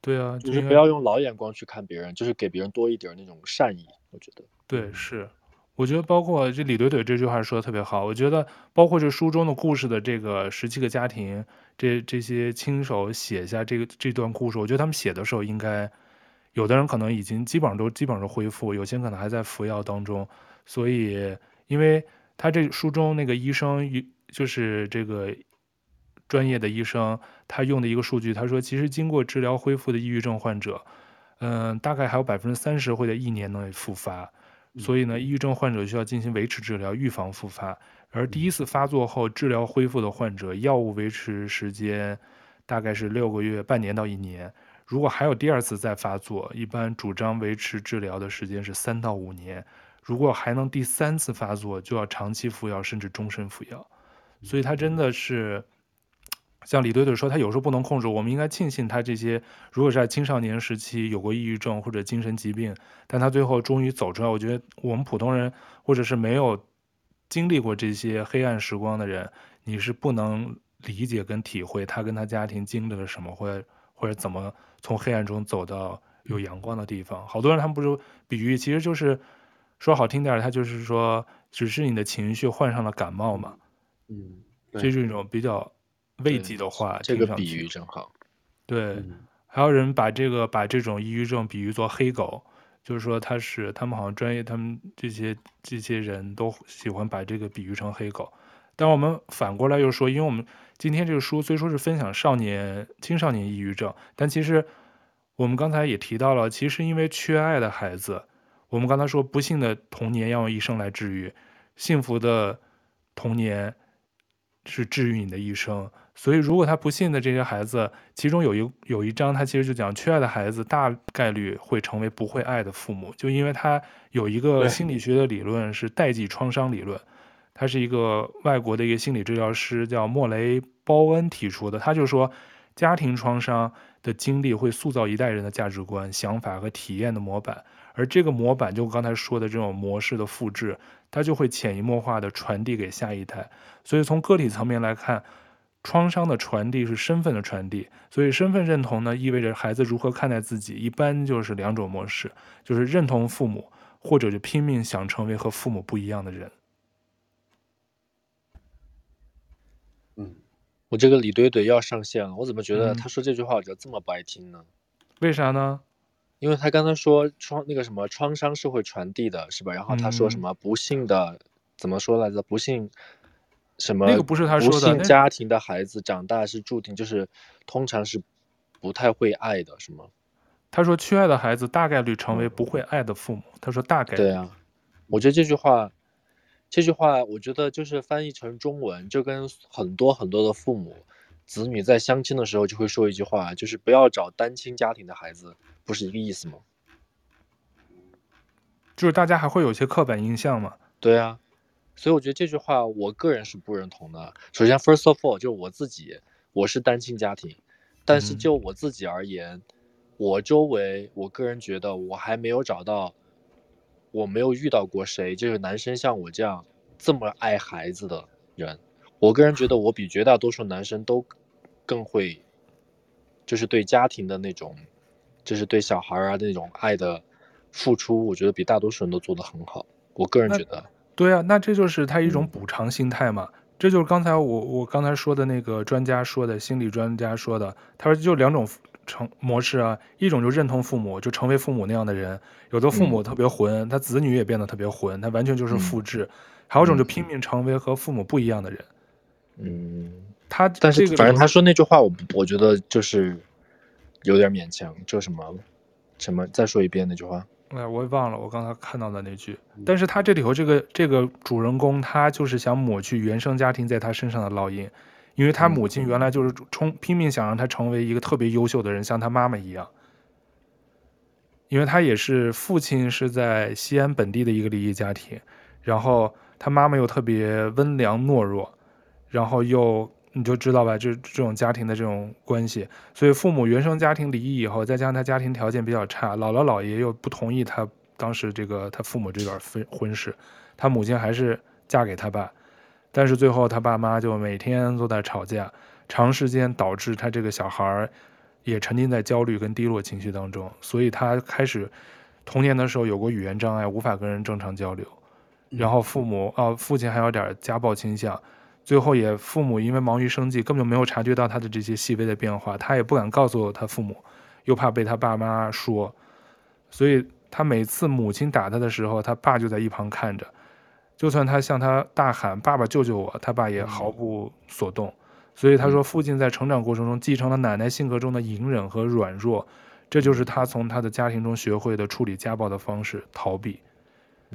对啊，就是不要用老眼光去看别人，就是给别人多一点那种善意。我觉得。对，是，我觉得包括这李怼怼这句话说的特别好。我觉得包括这书中的故事的这个十七个家庭，这这些亲手写下这个这段故事，我觉得他们写的时候应该。有的人可能已经基本上都基本上都恢复，有些可能还在服药当中。所以，因为他这书中那个医生，就是这个专业的医生，他用的一个数据，他说，其实经过治疗恢复的抑郁症患者，嗯，大概还有百分之三十会在一年内复发。所以呢，抑郁症患者需要进行维持治疗，预防复发。而第一次发作后治疗恢复的患者，药物维持时间大概是六个月、半年到一年。如果还有第二次再发作，一般主张维持治疗的时间是三到五年。如果还能第三次发作，就要长期服药，甚至终身服药。所以他真的是，像李队队说，他有时候不能控制。我们应该庆幸他这些，如果是在青少年时期有过抑郁症或者精神疾病，但他最后终于走出来。我觉得我们普通人，或者是没有经历过这些黑暗时光的人，你是不能理解跟体会他跟他家庭经历了什么，或者或者怎么。从黑暗中走到有阳光的地方，好多人他们不是比喻，其实就是说好听点，他就是说，只是你的情绪患上了感冒嘛。嗯，这是一种比较慰藉的话。这个比喻正好。对，嗯，还有人把这个把这种抑郁症比喻作黑狗，就是说他是他们好像专业，他们这些这些人都喜欢把这个比喻成黑狗。但我们反过来又说，因为我们。今天这个书虽说是分享少年、青少年抑郁症，但其实我们刚才也提到了，其实因为缺爱的孩子，我们刚才说不幸的童年要用一生来治愈，幸福的童年是治愈你的一生。所以，如果他不信的这些孩子，其中有一有一章，他其实就讲缺爱的孩子大概率会成为不会爱的父母，就因为他有一个心理学的理论是代际创伤理论。他是一个外国的一个心理治疗师，叫莫雷鲍恩提出的。他就说，家庭创伤的经历会塑造一代人的价值观、想法和体验的模板，而这个模板就刚才说的这种模式的复制，它就会潜移默化的传递给下一代。所以从个体层面来看，创伤的传递是身份的传递。所以身份认同呢，意味着孩子如何看待自己，一般就是两种模式，就是认同父母，或者就拼命想成为和父母不一样的人。嗯我这个李怼怼要上线了，我怎么觉得他说这句话我觉得这么不爱听呢？为啥呢？因为他刚才说创那个什么创伤是会传递的，是吧？然后他说什么不幸的、怎么说来着？不幸什么？那个不是他说的。不幸家庭的孩子长大是注定就是通常是不太会爱的，是吗？他说缺爱的孩子大概率成为不会爱的父母。嗯、他说大概率。对啊，我觉得这句话。这句话我觉得就是翻译成中文，就跟很多很多的父母、子女在相亲的时候就会说一句话，就是不要找单亲家庭的孩子，不是一个意思吗？就是大家还会有些刻板印象嘛。对啊，所以我觉得这句话我个人是不认同的。首先，first of all，就我自己，我是单亲家庭，但是就我自己而言，我周围，我个人觉得我还没有找到，我没有遇到过谁，就是男生像我这样这么爱孩子的人。我个人觉得我比绝大多数男生都更会，就是对家庭的那种，就是对小孩啊那种爱的付出，我觉得比大多数人都做得很好。我个人觉得，对啊，那这就是他一种补偿心态嘛。嗯这就是刚才我我刚才说的那个专家说的，心理专家说的，他说就两种成模式啊，一种就认同父母，就成为父母那样的人，有的父母特别混，嗯、他子女也变得特别混，他完全就是复制；嗯、还有一种就拼命成为和父母不一样的人。嗯，他但是反正他说那句话，我我觉得就是有点勉强，就什么什么，再说一遍那句话。哎，我也忘了我刚才看到的那句，但是他这里头这个这个主人公，他就是想抹去原生家庭在他身上的烙印，因为他母亲原来就是冲拼命想让他成为一个特别优秀的人，像他妈妈一样，因为他也是父亲是在西安本地的一个离异家庭，然后他妈妈又特别温良懦弱，然后又。你就知道吧，这这种家庭的这种关系，所以父母原生家庭离异以后，再加上他家庭条件比较差，姥姥姥爷又不同意他当时这个他父母这段婚婚事，他母亲还是嫁给他爸，但是最后他爸妈就每天都在吵架，长时间导致他这个小孩也沉浸在焦虑跟低落情绪当中，所以他开始童年的时候有过语言障碍，无法跟人正常交流，然后父母啊、呃、父亲还有点家暴倾向。最后也父母因为忙于生计，根本就没有察觉到他的这些细微的变化，他也不敢告诉他父母，又怕被他爸妈说，所以他每次母亲打他的时候，他爸就在一旁看着，就算他向他大喊“爸爸救救我”，他爸也毫不所动。所以他说，父亲在成长过程中继承了奶奶性格中的隐忍和软弱，这就是他从他的家庭中学会的处理家暴的方式——逃避。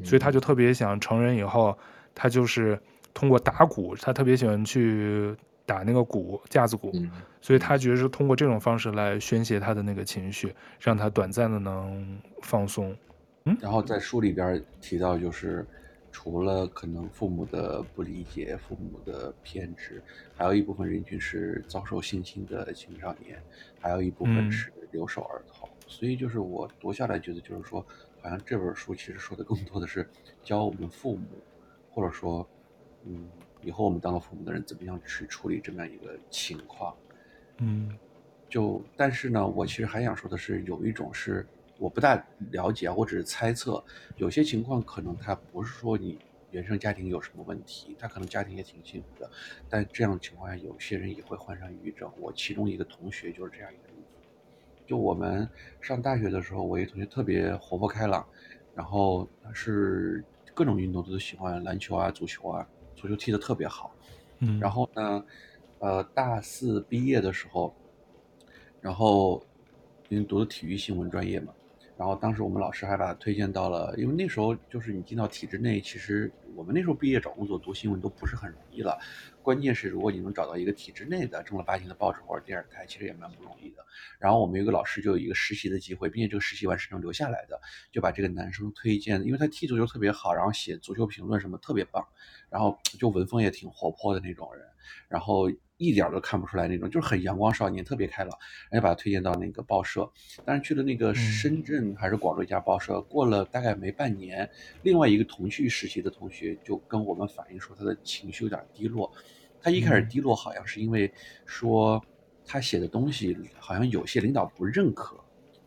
所以他就特别想成人以后，他就是。通过打鼓，他特别喜欢去打那个鼓，架子鼓，所以他觉得是通过这种方式来宣泄他的那个情绪，让他短暂的能放松。嗯，然后在书里边提到，就是除了可能父母的不理解、父母的偏执，还有一部分人群是遭受性侵的青少年，还有一部分是留守儿童。嗯，所以就是我读下来觉得，就是说，好像这本书其实说的更多的是教我们父母，或者说。嗯，以后我们当了父母的人，怎么样去处理这么样一个情况？嗯，就但是呢，我其实还想说的是，有一种是我不大了解，我只是猜测，有些情况可能他不是说你原生家庭有什么问题，他可能家庭也挺幸福的，但这样的情况下，有些人也会患上抑郁症。我其中一个同学就是这样一个例子。就我们上大学的时候，我一同学特别活泼开朗，然后他是各种运动都喜欢，篮球啊、足球啊。足球踢得特别好，嗯，然后呢，呃，大四毕业的时候，然后因为读的体育新闻专业嘛，然后当时我们老师还把他推荐到了，因为那时候就是你进到体制内，其实我们那时候毕业找工作读新闻都不是很容易了，关键是如果你能找到一个体制内的正儿八经的报纸或者电视台，其实也蛮不容易的。然后我们有个老师就有一个实习的机会，并且这个实习完是能留下来的，就把这个男生推荐，因为他踢足球特别好，然后写足球评论什么特别棒。然后 [TSK] 就文风也挺活泼的那种人，然后一点都看不出来那种，就是很阳光少年，特别开朗。人家把他推荐到那个报社，但是去了那个深圳还是广州一家报社，过了大概没半年，另外一个同去实习的同学就跟我们反映说，他的情绪有点低落。他一开始低落好像是因为说他写的东西好像有些领导不认可，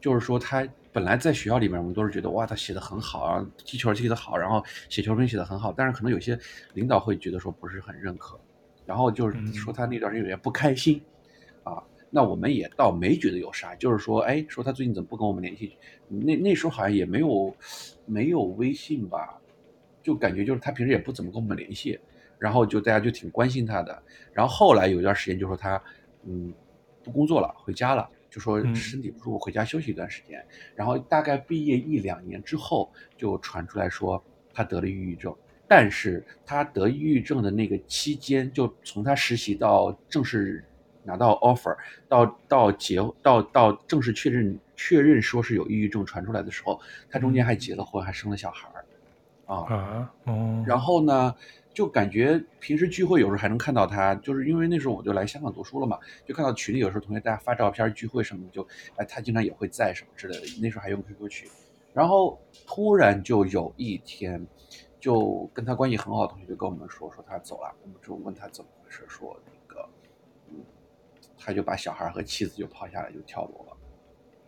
就是说他。本来在学校里面，我们都是觉得哇，他写的很好啊，踢球踢得好，然后写球评写的很好。但是可能有些领导会觉得说不是很认可，然后就是说他那段时间有点不开心，啊，那我们也倒没觉得有啥，就是说，哎，说他最近怎么不跟我们联系？那那时候好像也没有没有微信吧，就感觉就是他平时也不怎么跟我们联系，然后就大家就挺关心他的。然后后来有一段时间就说他嗯不工作了，回家了。就说身体不舒服，回家休息一段时间，嗯、然后大概毕业一两年之后，就传出来说他得了抑郁症。但是他得抑郁症的那个期间，就从他实习到正式拿到 offer，到到结到到正式确认确认说是有抑郁症传出来的时候，他中间还结了婚，还生了小孩儿，啊啊哦。然后呢，就感觉平时聚会有时候还能看到他，就是因为那时候我就来香港读书了嘛，就看到群里有时候同学大家发照片聚会什么的，就哎他经常也会在什么之类的。那时候还用 QQ 群，然后突然就有一天，就跟他关系很好的同学就跟我们说说他走了，我们就问他怎么回事，说那个嗯，他就把小孩和妻子就抛下来就跳楼了，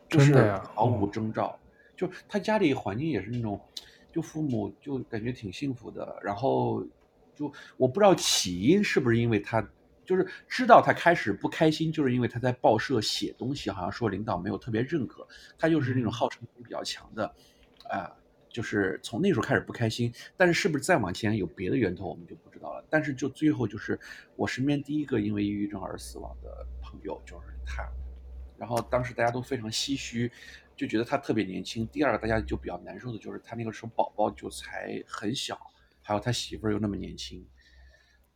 就是毫无征兆，就他家里环境也是那种。就父母就感觉挺幸福的，然后就我不知道起因是不是因为他，就是知道他开始不开心，就是因为他在报社写东西，好像说领导没有特别认可，他就是那种好胜心比较强的，啊、呃，就是从那时候开始不开心，但是是不是再往前有别的源头，我们就不知道了。但是就最后就是我身边第一个因为抑郁症而死亡的朋友就是他，然后当时大家都非常唏嘘。就觉得他特别年轻。第二个，大家就比较难受的就是他那个时候宝宝就才很小，还有他媳妇儿又那么年轻，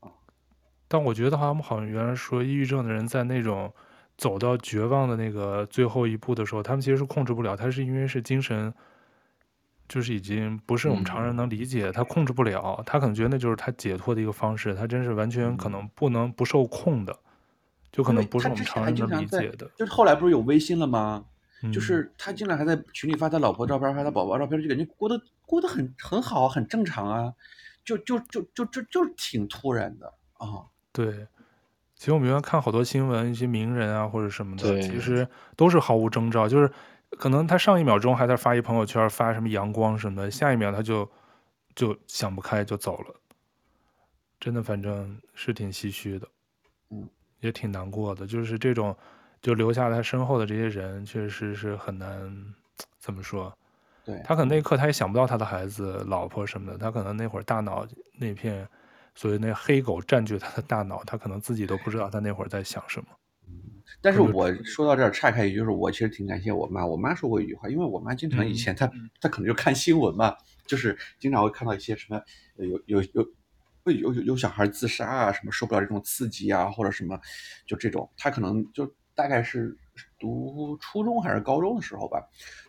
啊。但我觉得他们好像原来说，抑郁症的人在那种走到绝望的那个最后一步的时候，他们其实是控制不了。他是因为是精神，就是已经不是我们常人能理解，嗯、他控制不了。他可能觉得那就是他解脱的一个方式。他真是完全可能不能不受控的，就可能不是我们常人能理解的。就是后来不是有微信了吗？就是他竟然还在群里发他老婆照片，发他宝宝照片，就感觉过得过得很很好，很正常啊，就就就就就就挺突然的啊。对，其实我们原来看好多新闻，一些名人啊或者什么的，其实都是毫无征兆，就是可能他上一秒钟还在发一朋友圈，发什么阳光什么的，下一秒他就就想不开就走了。真的，反正是挺唏嘘的，嗯，也挺难过的，就是这种。就留下他身后的这些人，确实是很难，怎么说？对，他可能那一刻他也想不到他的孩子、老婆什么的，他可能那会儿大脑那片，所以那黑狗占据他的大脑，他可能自己都不知道他那会儿在想什么。嗯，但是我说到这儿岔开一句，就是我其实挺感谢我妈。我妈说过一句话，因为我妈经常以前她她可能就看新闻嘛，就是经常会看到一些什么有有有会有有有小孩自杀啊，什么受不了这种刺激啊，或者什么就这种，她可能就。大概是读初中还是高中的时候吧，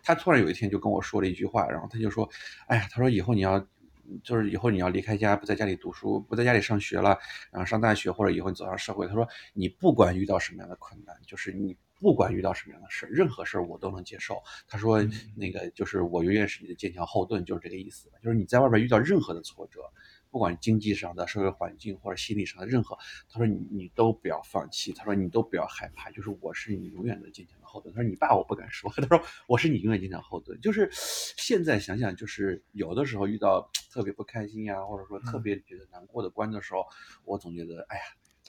他突然有一天就跟我说了一句话，然后他就说：“哎呀，他说以后你要，就是以后你要离开家，不在家里读书，不在家里上学了，然后上大学或者以后你走上社会，他说你不管遇到什么样的困难，就是你不管遇到什么样的事，任何事儿我都能接受。他说那个就是我永远是你的坚强后盾，就是这个意思，就是你在外边遇到任何的挫折。”不管经济上的、社会环境或者心理上的任何，他说你你都不要放弃，他说你都不要害怕，就是我是你永远的坚强的后盾。他说你爸我不敢说，他说我是你永远坚强后盾。就是现在想想，就是有的时候遇到特别不开心呀、啊，或者说特别觉得难过的关的时候，嗯、我总觉得哎呀，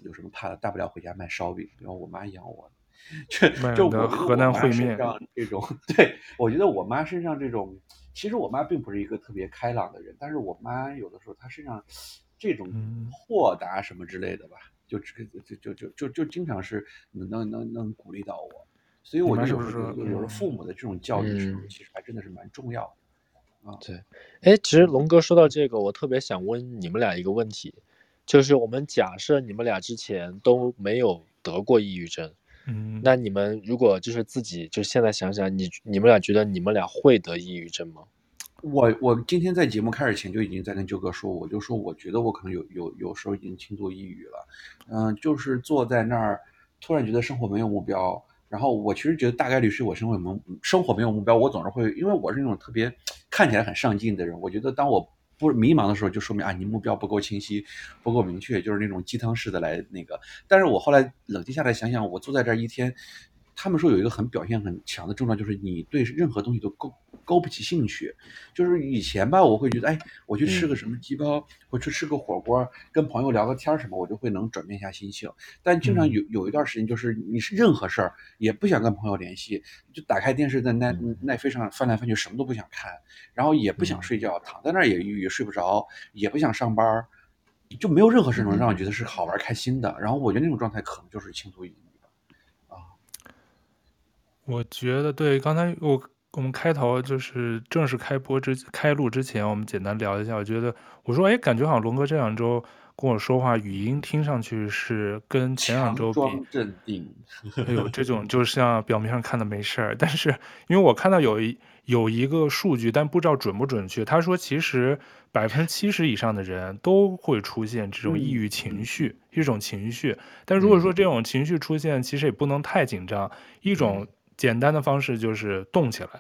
有什么怕的，大不了回家卖烧饼，然后我妈养我，[LAUGHS] 就就我河南烩面这种，[LAUGHS] 对我觉得我妈身上这种。其实我妈并不是一个特别开朗的人，但是我妈有的时候她身上这种豁达什么之类的吧，就就就就就就就经常是能能能能鼓励到我，所以我就有时候有时候父母的这种教育是其实还真的是蛮重要的啊。对，哎，其实龙哥说到这个，我特别想问你们俩一个问题，就是我们假设你们俩之前都没有得过抑郁症。嗯，那你们如果就是自己就现在想想，你你们俩觉得你们俩会得抑郁症吗？我我今天在节目开始前就已经在跟舅哥说，我就说我觉得我可能有有有时候已经轻度抑郁了，嗯、呃，就是坐在那儿，突然觉得生活没有目标，然后我其实觉得大概率是我生活没生活没有目标，我总是会，因为我是那种特别看起来很上进的人，我觉得当我。不迷茫的时候，就说明啊，你目标不够清晰，不够明确，就是那种鸡汤式的来那个。但是我后来冷静下来想想，我坐在这儿一天，他们说有一个很表现很强的症状，就是你对任何东西都勾勾不起兴趣。就是以前吧，我会觉得，哎，我去吃个什么鸡煲，我去吃个火锅，跟朋友聊个天什么，我就会能转变一下心情。但经常有有一段时间，就是你是任何事儿也不想跟朋友联系，就打开电视在奈奈飞上翻来翻去，什么都不想看，然后也不想睡觉，躺在那儿也也睡不着，也不想上班，就没有任何事能让我觉得是好玩开心的。然后我觉得那种状态可能就是轻度抑郁。我觉得对，刚才我我们开头就是正式开播之开录之前，我们简单聊一下。我觉得我说，哎，感觉好像龙哥这两周跟我说话，语音听上去是跟前两周比，镇定。哎呦，这种就像表面上看的没事儿，但是因为我看到有一有一个数据，但不知道准不准确。他说，其实百分之七十以上的人都会出现这种抑郁情绪，嗯、一种情绪。但如果说这种情绪出现，其实也不能太紧张。一种简单的方式就是动起来。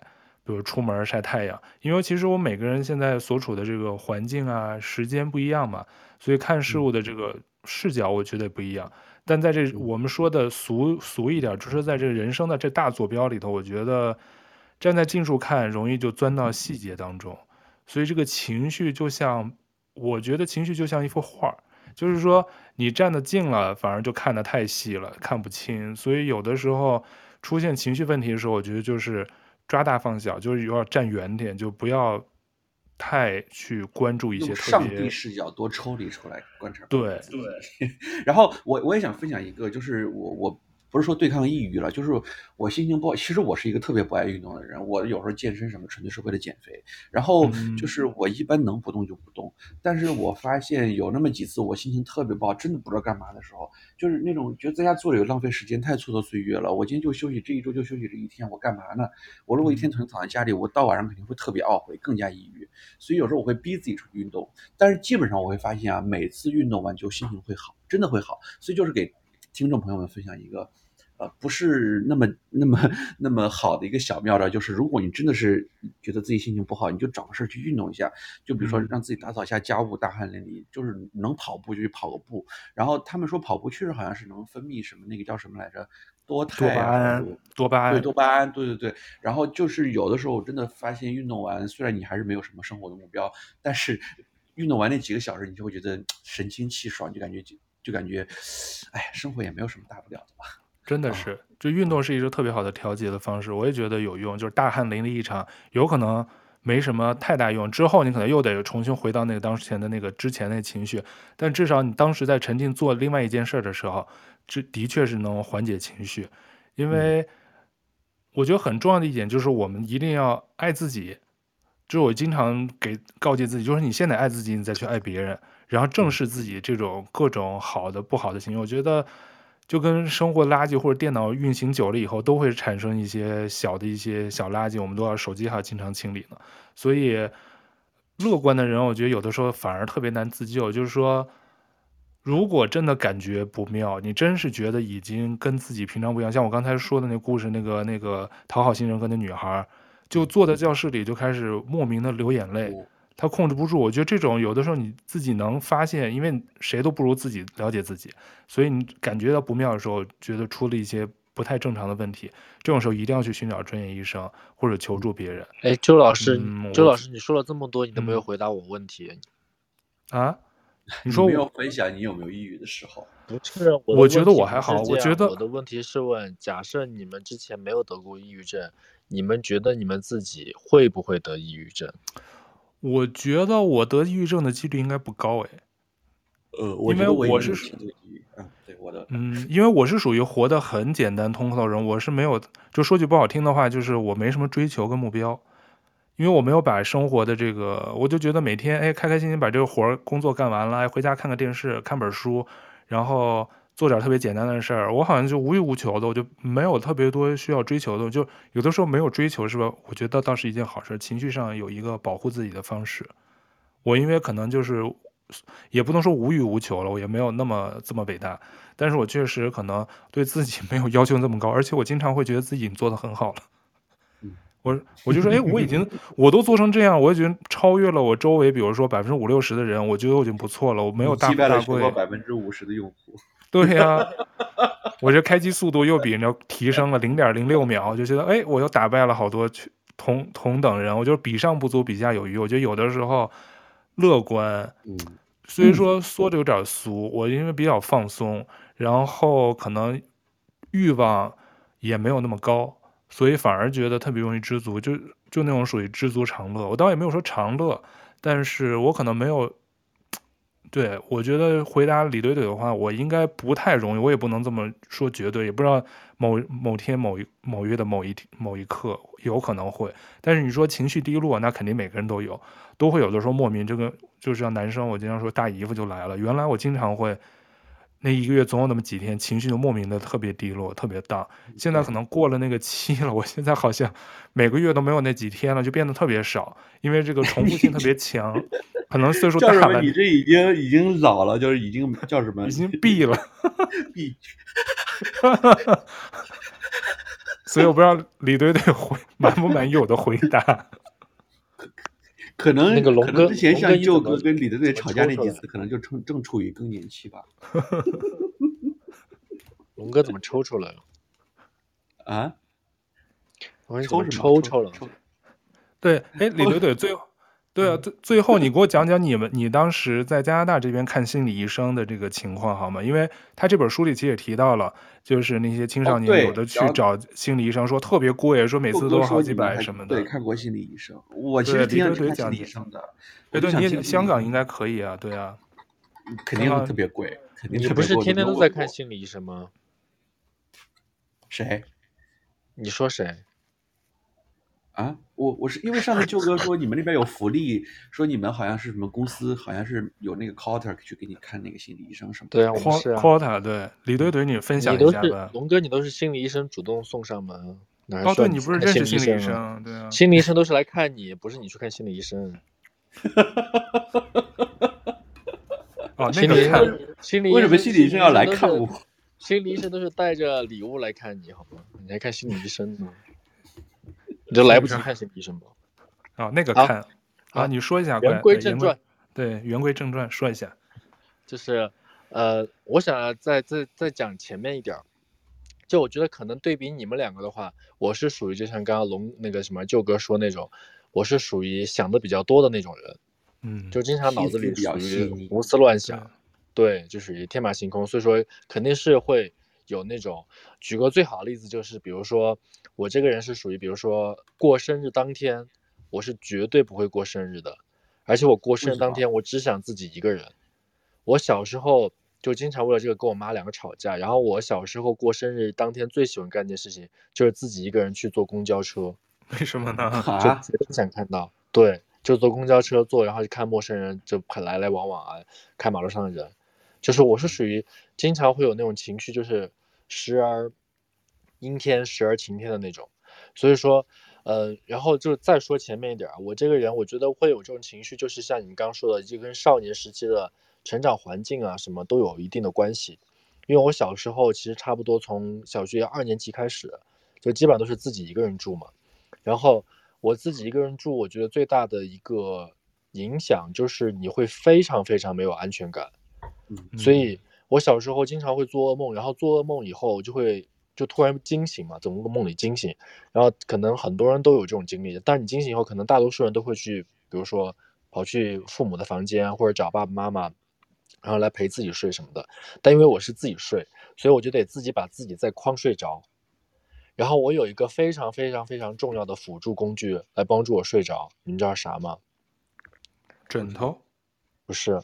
比如出门晒太阳，因为其实我每个人现在所处的这个环境啊、时间不一样嘛，所以看事物的这个视角我觉得不一样。但在这我们说的俗俗一点，就是在这人生的这大坐标里头，我觉得站在近处看容易就钻到细节当中。所以这个情绪就像，我觉得情绪就像一幅画，就是说你站得近了，反而就看得太细了，看不清。所以有的时候出现情绪问题的时候，我觉得就是。抓大放小，就是要站远点，就不要太去关注一些特别上帝视角多抽离出来观察。对 [LAUGHS] 对。然后我我也想分享一个，就是我我。不是说对抗抑郁了，就是我心情不好。其实我是一个特别不爱运动的人，我有时候健身什么纯粹是为了减肥。然后就是我一般能不动就不动。但是我发现有那么几次我心情特别不好，真的不知道干嘛的时候，就是那种觉得在家坐着有浪费时间，太蹉跎岁月了。我今天就休息这一周就休息这一天，我干嘛呢？我如果一天躺躺在家里，我到晚上肯定会特别懊悔，更加抑郁。所以有时候我会逼自己出去运动，但是基本上我会发现啊，每次运动完就心情会好，真的会好。所以就是给听众朋友们分享一个。不是那么那么那么好的一个小妙招，就是如果你真的是觉得自己心情不好，你就找个事儿去运动一下，就比如说让自己打扫一下家务，大汗淋漓，就是能跑步就去跑个步。然后他们说跑步确实好像是能分泌什么那个叫什么来着，多肽啊，多巴胺，多巴胺，对，多巴胺，对对对。然后就是有的时候我真的发现运动完，虽然你还是没有什么生活的目标，但是运动完那几个小时，你就会觉得神清气爽，就感觉就就感觉，哎，生活也没有什么大不了的吧。真的是，就运动是一个特别好的调节的方式，我也觉得有用。就是大汗淋漓一场，有可能没什么太大用，之后你可能又得重新回到那个当前的那个之前那个情绪，但至少你当时在沉浸做另外一件事的时候，这的确是能缓解情绪。因为我觉得很重要的一点就是我们一定要爱自己，就是我经常给告诫自己，就是你现在爱自己，你再去爱别人，然后正视自己这种各种好的不好的情绪。我觉得。就跟生活垃圾或者电脑运行久了以后，都会产生一些小的一些小垃圾，我们都要手机还要经常清理呢。所以，乐观的人，我觉得有的时候反而特别难自救。就是说，如果真的感觉不妙，你真是觉得已经跟自己平常不一样，像我刚才说的那故事，那个那个讨好型人格的女孩，就坐在教室里就开始莫名的流眼泪。他控制不住，我觉得这种有的时候你自己能发现，因为谁都不如自己了解自己，所以你感觉到不妙的时候，觉得出了一些不太正常的问题，这种时候一定要去寻找专业医生或者求助别人。哎，周老师，嗯、周老师，你说了这么多，你都没有回答我问题。嗯、啊？你说我没有分享你有没有抑郁的时候？不是，我，我觉得我还好。我觉得我的问题是问：假设你们之前没有得过抑郁症，你们觉得你们自己会不会得抑郁症？我觉得我得抑郁症的几率应该不高哎，呃，因为我是嗯，对我的，嗯，因为我是属于活得很简单通透的人，我是没有，就说句不好听的话，就是我没什么追求跟目标，因为我没有把生活的这个，我就觉得每天哎开开心心把这个活儿工作干完了，哎回家看个电视看本书，然后。做点特别简单的事儿，我好像就无欲无求的，我就没有特别多需要追求的，就有的时候没有追求是吧？我觉得倒是一件好事，情绪上有一个保护自己的方式。我因为可能就是也不能说无欲无求了，我也没有那么这么伟大，但是我确实可能对自己没有要求这么高，而且我经常会觉得自己做得很好了。我我就说，哎，我已经我都做成这样，我已经超越了我周围，比如说百分之五六十的人，我觉得我已经不错了，我没有大富大贵。百分之五十的用户。[LAUGHS] 对呀、啊，我这开机速度又比人家提升了零点零六秒，就觉得哎，我又打败了好多同同等人，我就是比上不足，比下有余。我觉得有的时候乐观，虽说说的有点俗，我因为比较放松，然后可能欲望也没有那么高，所以反而觉得特别容易知足，就就那种属于知足常乐。我倒也没有说常乐，但是我可能没有。对，我觉得回答李怼怼的话，我应该不太容易，我也不能这么说绝对，也不知道某某天某一某月的某一某一刻有可能会。但是你说情绪低落，那肯定每个人都有，都会有的时候莫名这个就是像男生，我经常说大姨夫就来了。原来我经常会。那一个月总有那么几天，情绪就莫名的特别低落，特别大。现在可能过了那个期了，[LAUGHS] 我现在好像每个月都没有那几天了，就变得特别少，因为这个 [LAUGHS] 重复性特别强。可能岁数大了，你这已经已经老了，就是已经叫什么？已经闭了，[LAUGHS] 闭。所以我不知道李队队回满不满意我的回答。可能那个龙哥之前像舅哥跟李德队吵架那几次，可能就正正处于更年期吧。[LAUGHS] 龙哥怎么抽出来了？啊？抽抽抽了？对，哎，李德队最后，对啊，最最后你给我讲讲你们你当时在加拿大这边看心理医生的这个情况好吗？因为他这本书里其实也提到了，就是那些青少年有的去找心理医生，说特别贵，说每次都好几百什么的。对，看过心理医生，我其实挺想去看心理医生的。对对，你也香港应该可以啊，对啊，肯定特别贵，肯定。你不是天天都在看心理医生吗？谁？你说谁？啊，我我是因为上次舅哥说你们那边有福利，说你们好像是什么公司，好像是有那个 quota 去给你看那个心理医生什么的。对啊，我们是啊。quota 对，李怼怼，你分享一下吧。龙哥，你都是心理医生主动送上门，哪哦，对你不是认识心理医生？对啊，心理医生都是来看你，不是你去看心理医生。[LAUGHS] 哦，那个看心理为什么心理医生要来看我？心理医生都是带着礼物来看你，好吗？你还看心理医生呢？你就来不及看心理医生吧？啊、哦，那个看啊，你说一下。言归正传，对，言归正传，说一下。就是，呃，我想再再再讲前面一点。就我觉得可能对比你们两个的话，我是属于就像刚刚龙那个什么舅哥说那种，我是属于想的比较多的那种人。嗯。就经常脑子里属于胡思乱想，对，就属于天马行空，所以说肯定是会有那种。举个最好的例子就是，比如说。我这个人是属于，比如说过生日当天，我是绝对不会过生日的，而且我过生日当天，我只想自己一个人。我小时候就经常为了这个跟我妈两个吵架，然后我小时候过生日当天最喜欢干一件事情，就是自己一个人去坐公交车。[LAUGHS] 为什么呢？[LAUGHS] 就不想看到。对，就坐公交车坐，然后就看陌生人就来来往往啊，看马路上的人，就是我是属于经常会有那种情绪，就是时而。阴天时而晴天的那种，所以说，呃，然后就再说前面一点啊，我这个人我觉得会有这种情绪，就是像你们刚刚说的，就跟少年时期的成长环境啊什么都有一定的关系。因为我小时候其实差不多从小学二年级开始，就基本上都是自己一个人住嘛。然后我自己一个人住，我觉得最大的一个影响就是你会非常非常没有安全感。嗯，所以我小时候经常会做噩梦，然后做噩梦以后就会。就突然惊醒嘛，从个梦里惊醒，然后可能很多人都有这种经历。但你惊醒以后，可能大多数人都会去，比如说跑去父母的房间，或者找爸爸妈妈，然后来陪自己睡什么的。但因为我是自己睡，所以我就得自己把自己再框睡着。然后我有一个非常非常非常重要的辅助工具来帮助我睡着，你们知道啥吗？枕头？不是，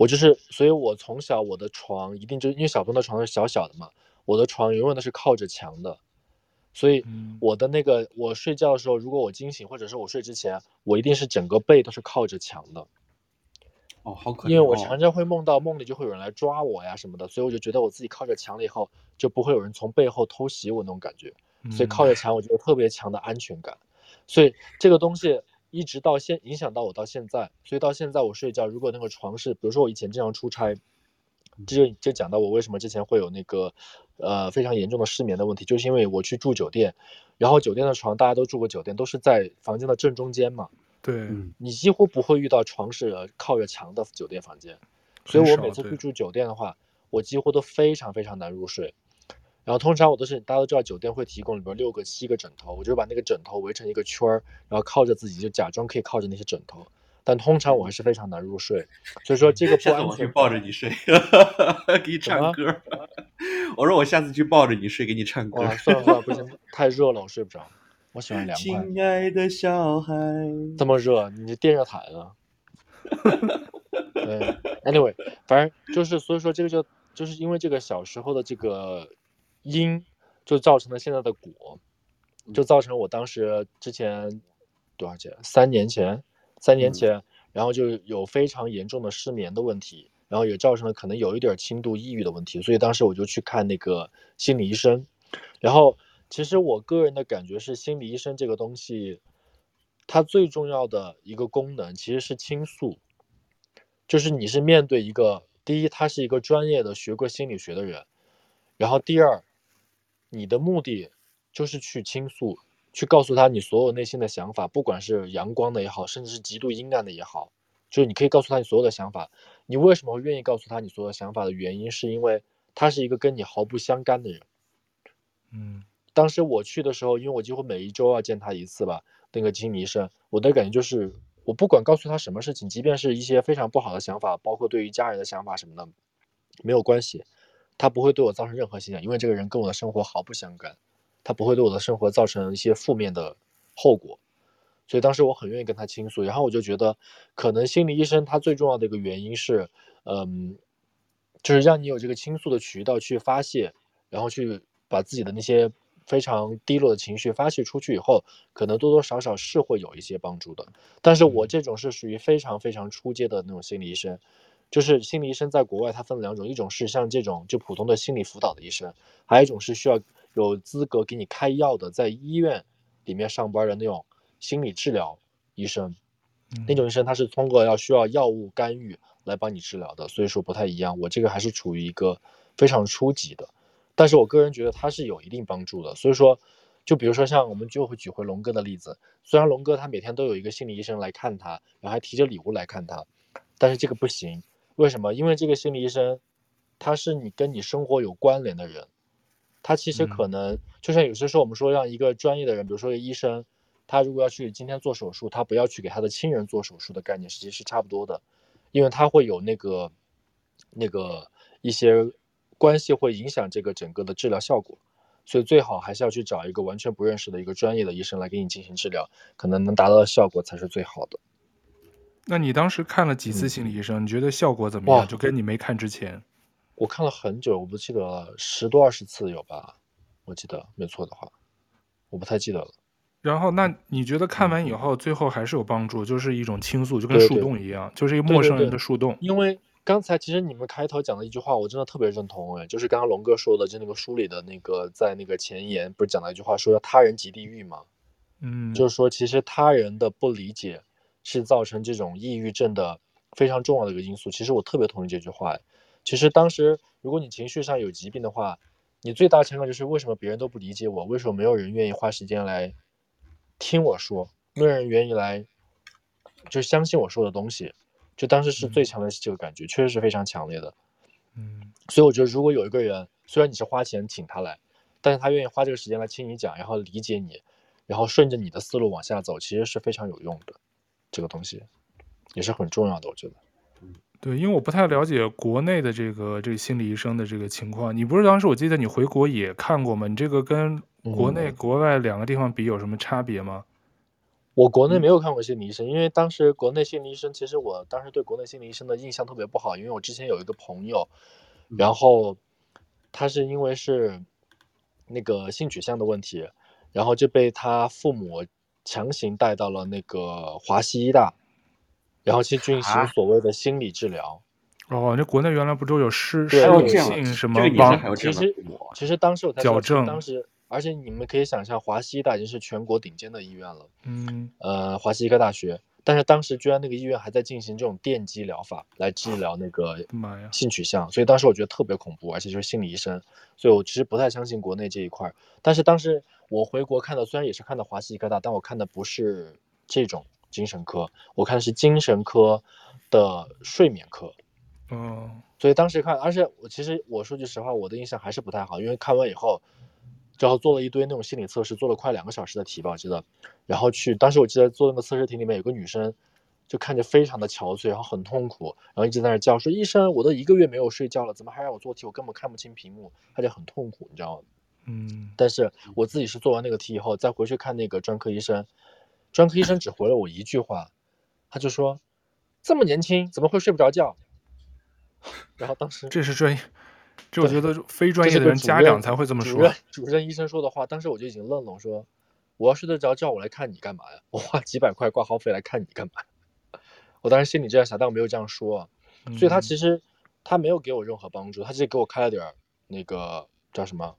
我就是，所以我从小我的床一定就因为小朋友的床是小小的嘛。我的床永远都是靠着墙的，所以我的那个我睡觉的时候，如果我惊醒或者是我睡之前，我一定是整个背都是靠着墙的。哦，好可怜。因为我常常会梦到梦里就会有人来抓我呀什么的，所以我就觉得我自己靠着墙了以后，就不会有人从背后偷袭我那种感觉。所以靠着墙，我觉得特别强的安全感。所以这个东西一直到现影响到我到现在，所以到现在我睡觉，如果那个床是，比如说我以前经常出差。这就就讲到我为什么之前会有那个，呃，非常严重的失眠的问题，就是因为我去住酒店，然后酒店的床大家都住过酒店，都是在房间的正中间嘛。对，你几乎不会遇到床是靠着墙的酒店房间，所以我每次去住酒店的话，我几乎都非常非常难入睡。然后通常我都是大家都知道酒店会提供里边六个七个枕头，我就把那个枕头围成一个圈儿，然后靠着自己就假装可以靠着那些枕头。但通常我还是非常难入睡，所以说这个不安全。我去抱着你睡，[LAUGHS] 给你唱歌。[LAUGHS] 我说我下次去抱着你睡，给你唱歌。算了算了，不行，[LAUGHS] 太热了，我睡不着。我喜欢凉快。亲爱的小孩，这么热，你电热毯啊？对，anyway，反正就是所以说这个就就是因为这个小时候的这个因，就造成了现在的果，就造成我当时之前多少钱？三年前，三年前，嗯、然后就有非常严重的失眠的问题，然后也造成了可能有一点轻度抑郁的问题，所以当时我就去看那个心理医生，然后其实我个人的感觉是心理医生这个东西。它最重要的一个功能其实是倾诉，就是你是面对一个，第一，他是一个专业的学过心理学的人，然后第二，你的目的就是去倾诉，去告诉他你所有内心的想法，不管是阳光的也好，甚至是极度阴暗的也好，就是你可以告诉他你所有的想法。你为什么会愿意告诉他你所有的想法的原因，是因为他是一个跟你毫不相干的人。嗯，当时我去的时候，因为我几乎每一周要见他一次吧。那个心理医生，我的感觉就是，我不管告诉他什么事情，即便是一些非常不好的想法，包括对于家人的想法什么的，没有关系，他不会对我造成任何影响，因为这个人跟我的生活毫不相干，他不会对我的生活造成一些负面的后果，所以当时我很愿意跟他倾诉，然后我就觉得，可能心理医生他最重要的一个原因是，嗯，就是让你有这个倾诉的渠道去发泄，然后去把自己的那些。非常低落的情绪发泄出去以后，可能多多少少是会有一些帮助的。但是我这种是属于非常非常初阶的那种心理医生，就是心理医生在国外它分两种，一种是像这种就普通的心理辅导的医生，还有一种是需要有资格给你开药的，在医院里面上班的那种心理治疗医生。那种医生他是通过要需要药物干预来帮你治疗的，所以说不太一样。我这个还是处于一个非常初级的。但是我个人觉得它是有一定帮助的，所以说，就比如说像我们就会举回龙哥的例子，虽然龙哥他每天都有一个心理医生来看他，然后还提着礼物来看他，但是这个不行，为什么？因为这个心理医生，他是你跟你生活有关联的人，他其实可能就像有些时候我们说让一个专业的人，比如说医生，他如果要去今天做手术，他不要去给他的亲人做手术的概念，实际是差不多的，因为他会有那个那个一些。关系会影响这个整个的治疗效果，所以最好还是要去找一个完全不认识的一个专业的医生来给你进行治疗，可能能达到的效果才是最好的。那你当时看了几次心理医生？嗯、你觉得效果怎么样？就跟你没看之前，我看了很久，我不记得了，十多二十次有吧？我记得没错的话，我不太记得了。然后，那你觉得看完以后，最后还是有帮助？就是一种倾诉，就跟树洞一样，对对就是一个陌生人的树洞，因为。刚才其实你们开头讲的一句话，我真的特别认同哎，就是刚刚龙哥说的，就那个书里的那个，在那个前言不是讲了一句话，说要他人即地狱吗？嗯，就是说其实他人的不理解是造成这种抑郁症的非常重要的一个因素。其实我特别同意这句话。其实当时如果你情绪上有疾病的话，你最大的情况就是为什么别人都不理解我？为什么没有人愿意花时间来听我说？没有人愿意来就相信我说的东西？就当时是最强的这个感觉，嗯、确实是非常强烈的。嗯，所以我觉得如果有一个人，虽然你是花钱请他来，但是他愿意花这个时间来听你讲，然后理解你，然后顺着你的思路往下走，其实是非常有用的。这个东西也是很重要的，我觉得。对，因为我不太了解国内的这个这个心理医生的这个情况。你不是当时我记得你回国也看过吗？你这个跟国内国外两个地方比有什么差别吗？嗯我国内没有看过心理医生，因为当时国内心理医生，其实我当时对国内心理医生的印象特别不好，因为我之前有一个朋友，然后他是因为是那个性取向的问题，然后就被他父母强行带到了那个华西医大，然后去进行所谓的心理治疗。哦，那国内原来不都有失对失语性什么帮？其实其实当时我才矫正，当时。而且你们可以想象，华西医大已经是全国顶尖的医院了。嗯，呃，华西医科大学，但是当时居然那个医院还在进行这种电击疗法来治疗那个性取向，所以当时我觉得特别恐怖，而且就是心理医生，所以我其实不太相信国内这一块。但是当时我回国看的，虽然也是看的华西医科大，但我看的不是这种精神科，我看的是精神科的睡眠科。嗯，所以当时看，而且我其实我说句实话，我的印象还是不太好，因为看完以后。然后做了一堆那种心理测试，做了快两个小时的题吧，我记得。然后去，当时我记得做那个测试题里面有个女生，就看着非常的憔悴，然后很痛苦，然后一直在那叫说：“医生，我都一个月没有睡觉了，怎么还让我做题？我根本看不清屏幕。”她就很痛苦，你知道吗？嗯。但是我自己是做完那个题以后，再回去看那个专科医生，专科医生只回了我一句话，他就说：“这么年轻怎么会睡不着觉？然后当时这是专业，这我觉得非专业的人家长才会这么说。主任，主任医生说的话，当时我就已经愣了，我说我要睡得着觉，我来看你干嘛呀？我花几百块挂号费来看你干嘛？我当时心里这样想，但我没有这样说。所以他其实他没有给我任何帮助，他只是给我开了点那个叫什么？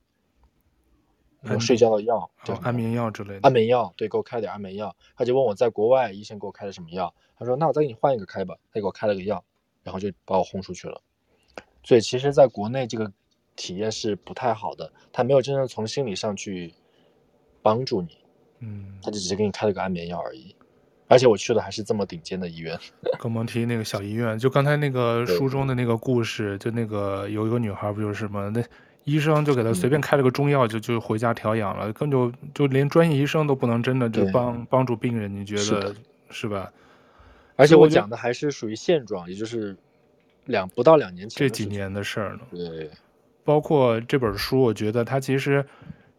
我睡觉的药叫安眠药之类的。安眠药，对，给我开了点安眠药。他就问我在国外医生给我开的什么药，他说那我再给你换一个开吧。他给我开了个药，然后就把我轰出去了。所以其实在国内这个体验是不太好的，他没有真正从心理上去帮助你，嗯，他就只是给你开了个安眠药而已。而且我去的还是这么顶尖的医院，[LAUGHS] 更甭提那个小医院。就刚才那个书中的那个故事，就那个有一个女孩，不就是吗？那医生就给她随便开了个中药，就就回家调养了，根本就就连专业医生都不能真的就帮帮助病人，你觉得是，是吧？而且我讲的还是属于现状，也就是两不到两年前这几年的事儿呢。对，包括这本书，我觉得它其实。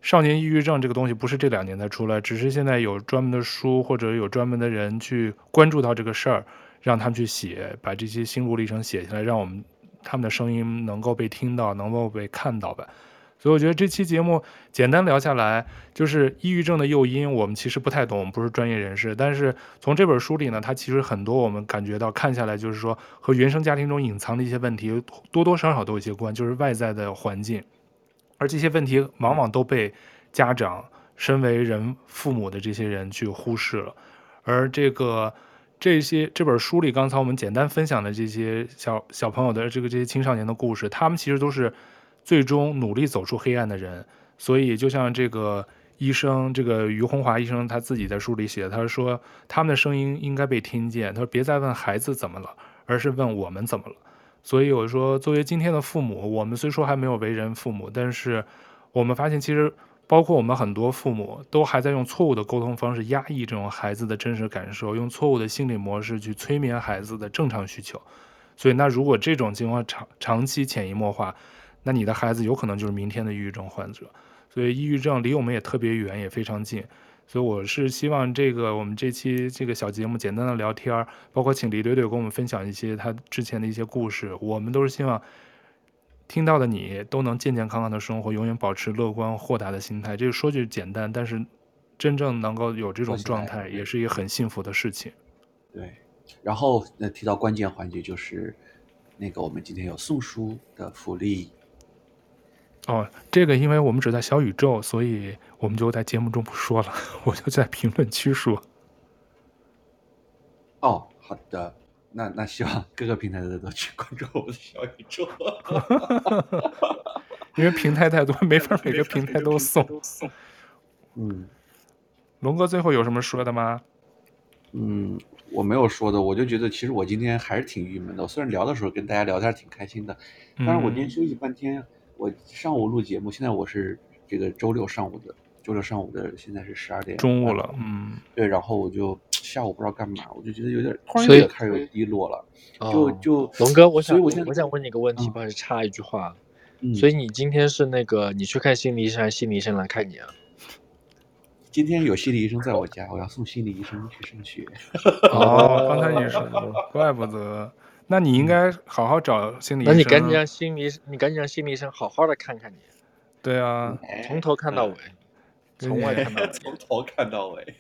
少年抑郁症这个东西不是这两年才出来，只是现在有专门的书或者有专门的人去关注到这个事儿，让他们去写，把这些心路历程写下来，让我们他们的声音能够被听到，能够被看到吧。所以我觉得这期节目简单聊下来，就是抑郁症的诱因，我们其实不太懂，我们不是专业人士，但是从这本书里呢，它其实很多我们感觉到看下来，就是说和原生家庭中隐藏的一些问题多多少少都有一些关，就是外在的环境。而这些问题往往都被家长、身为人父母的这些人去忽视了。而这个这些这本书里，刚才我们简单分享的这些小小朋友的这个这些青少年的故事，他们其实都是最终努力走出黑暗的人。所以，就像这个医生，这个于洪华医生他自己在书里写，他说他们的声音应该被听见。他说别再问孩子怎么了，而是问我们怎么了。所以我说，作为今天的父母，我们虽说还没有为人父母，但是我们发现，其实包括我们很多父母，都还在用错误的沟通方式压抑这种孩子的真实感受，用错误的心理模式去催眠孩子的正常需求。所以，那如果这种情况长长期潜移默化，那你的孩子有可能就是明天的抑郁症患者。所以，抑郁症离我们也特别远，也非常近。所以我是希望这个我们这期这个小节目简单的聊天，包括请李怼怼跟我们分享一些他之前的一些故事，我们都是希望听到的你都能健健康康的生活，永远保持乐观豁达的心态。这个说句简单，但是真正能够有这种状态，也是一个很幸福的事情。对，然后那提到关键环节就是那个我们今天有送书的福利。哦，这个因为我们只在小宇宙，所以我们就在节目中不说了，[LAUGHS] 我就在评论区说。哦，好的，那那希望各个平台的都去关注我们的小宇宙，[LAUGHS] 因为平台太多，没法每个平台都送。[LAUGHS] 嗯，龙哥最后有什么说的吗？嗯，我没有说的，我就觉得其实我今天还是挺郁闷的。我虽然聊的时候跟大家聊天挺开心的，但是我今天休息半天。嗯我上午录节目，现在我是这个周六上午的，周六上午的，现在是十二点中午了，嗯，对，然后我就下午不知道干嘛，我就觉得有点突然间开始有低落了，就就龙哥，我想我想我想问你一个问题，不好意思插一句话，嗯，所以你今天是那个你去看心理医生，还是心理医生来看你啊？[LAUGHS] 今天有心理医生在我家，我要送心理医生去上学。哦，刚才你说，怪不得。那你应该好好找心理医生。那你赶紧让心理，你赶紧让心理医生好好的看看你。对啊，从头看到尾，从外看到尾，[LAUGHS] 从头看到尾，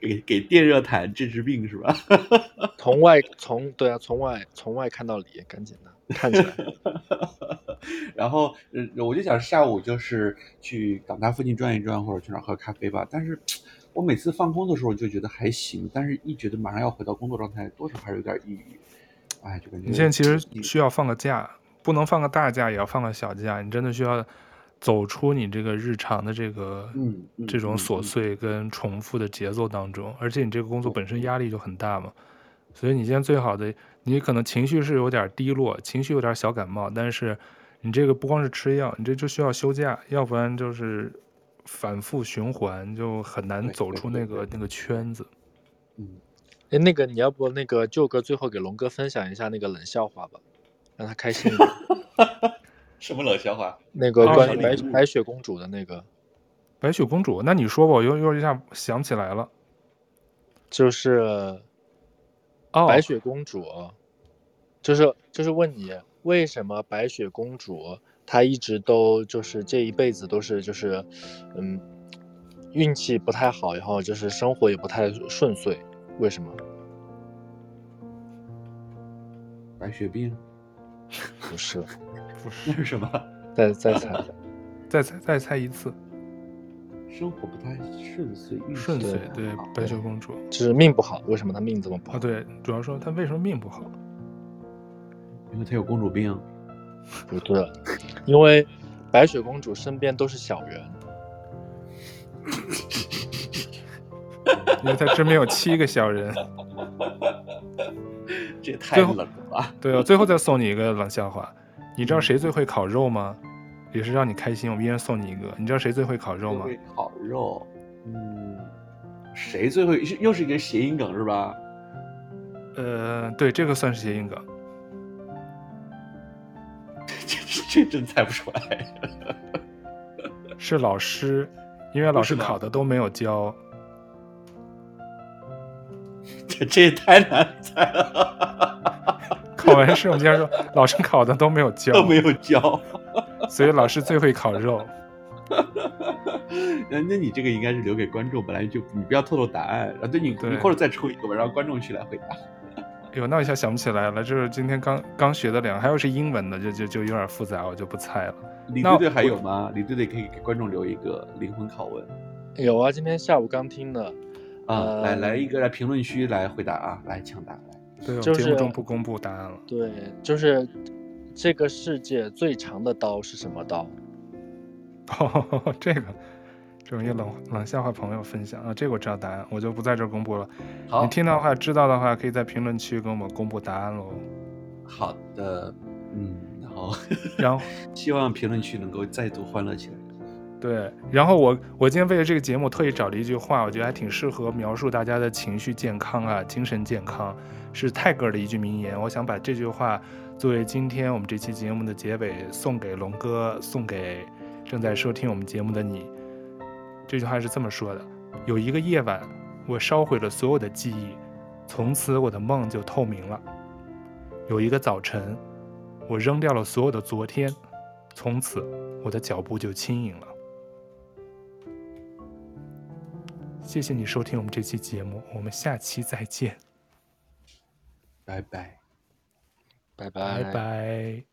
给给电热毯治治病是吧？[LAUGHS] 从外从对啊，从外从外看到里，赶紧的看起来。[LAUGHS] 然后，我就想下午就是去港大附近转一转，或者去哪儿喝咖啡吧。但是我每次放空的时候就觉得还行，但是一觉得马上要回到工作状态，多少还是有点抑郁。哎，就感觉你现在其实需要放个假，不能放个大假，也要放个小假。你真的需要走出你这个日常的这个嗯，这种琐碎跟重复的节奏当中，而且你这个工作本身压力就很大嘛，所以你现在最好的，你可能情绪是有点低落，情绪有点小感冒，但是你这个不光是吃药，你这就需要休假，要不然就是反复循环，就很难走出那个那个圈子。嗯。哎，那个你要不那个舅哥最后给龙哥分享一下那个冷笑话吧，让他开心一点。[LAUGHS] 什么冷笑话？那个关于白、雪公主的那个。白雪公主？那你说吧，我又又一下想起来了。就是哦，白雪公主，就是就是问你，为什么白雪公主她一直都就是这一辈子都是就是，嗯，运气不太好，然后就是生活也不太顺遂，为什么？白血病？不是，[LAUGHS] 不是，那是什么？再再猜，[LAUGHS] 再猜再猜一次。生活不太顺遂，顺遂对白雪公主就是命不好，为什么她命这么不好？啊，对，主要说她为什么命不好？因为她有公主病。不对，因为白雪公主身边都是小人。[LAUGHS] 因为他身边有七个小人。[LAUGHS] 这也太冷了吧？对啊，最后再送你一个冷笑话，你知道谁最会烤肉吗？也是让你开心，我们一人送你一个。你知道谁最会烤肉吗？会烤肉，嗯，谁最会？又是一个谐音梗是吧？呃，对，这个算是谐音梗。[LAUGHS] 这这真猜不出来。是老师，因为老师考的都没有教。这这也太难猜了。考完试，我们经常说老师考的都没有 [LAUGHS] 教，都没有教。所以老师最会烤肉。[LAUGHS] 那那你这个应该是留给观众，本来就你不要透露答案啊。对你，你或者再抽一个吧，让观众去来回答。哎呦，那我一下想不起来了，就是今天刚刚学的两个，还有是英文的，就就就有点复杂，我就不猜了。李队队还有吗？李队队可以给观众留一个灵魂拷问。有啊，今天下午刚听的。啊，呃、来来一个来评论区来回答啊，来抢答来。对，就是节目中不公布答案了。对，就是这个世界最长的刀是什么刀？哦，[LAUGHS] 这个，这种一个冷冷笑话朋友分享啊，这个我知道答案，我就不在这儿公布了。好，你听到的话，知道的话，可以在评论区给我们公布答案喽。好的，嗯，然后然后 [LAUGHS] 希望评论区能够再度欢乐起来。对，然后我我今天为了这个节目特意找了一句话，我觉得还挺适合描述大家的情绪健康啊，精神健康，是泰戈尔的一句名言。我想把这句话作为今天我们这期节目的结尾，送给龙哥，送给正在收听我们节目的你。这句话是这么说的：有一个夜晚，我烧毁了所有的记忆，从此我的梦就透明了；有一个早晨，我扔掉了所有的昨天，从此我的脚步就轻盈了。谢谢你收听我们这期节目，我们下期再见，拜拜，拜拜，拜拜。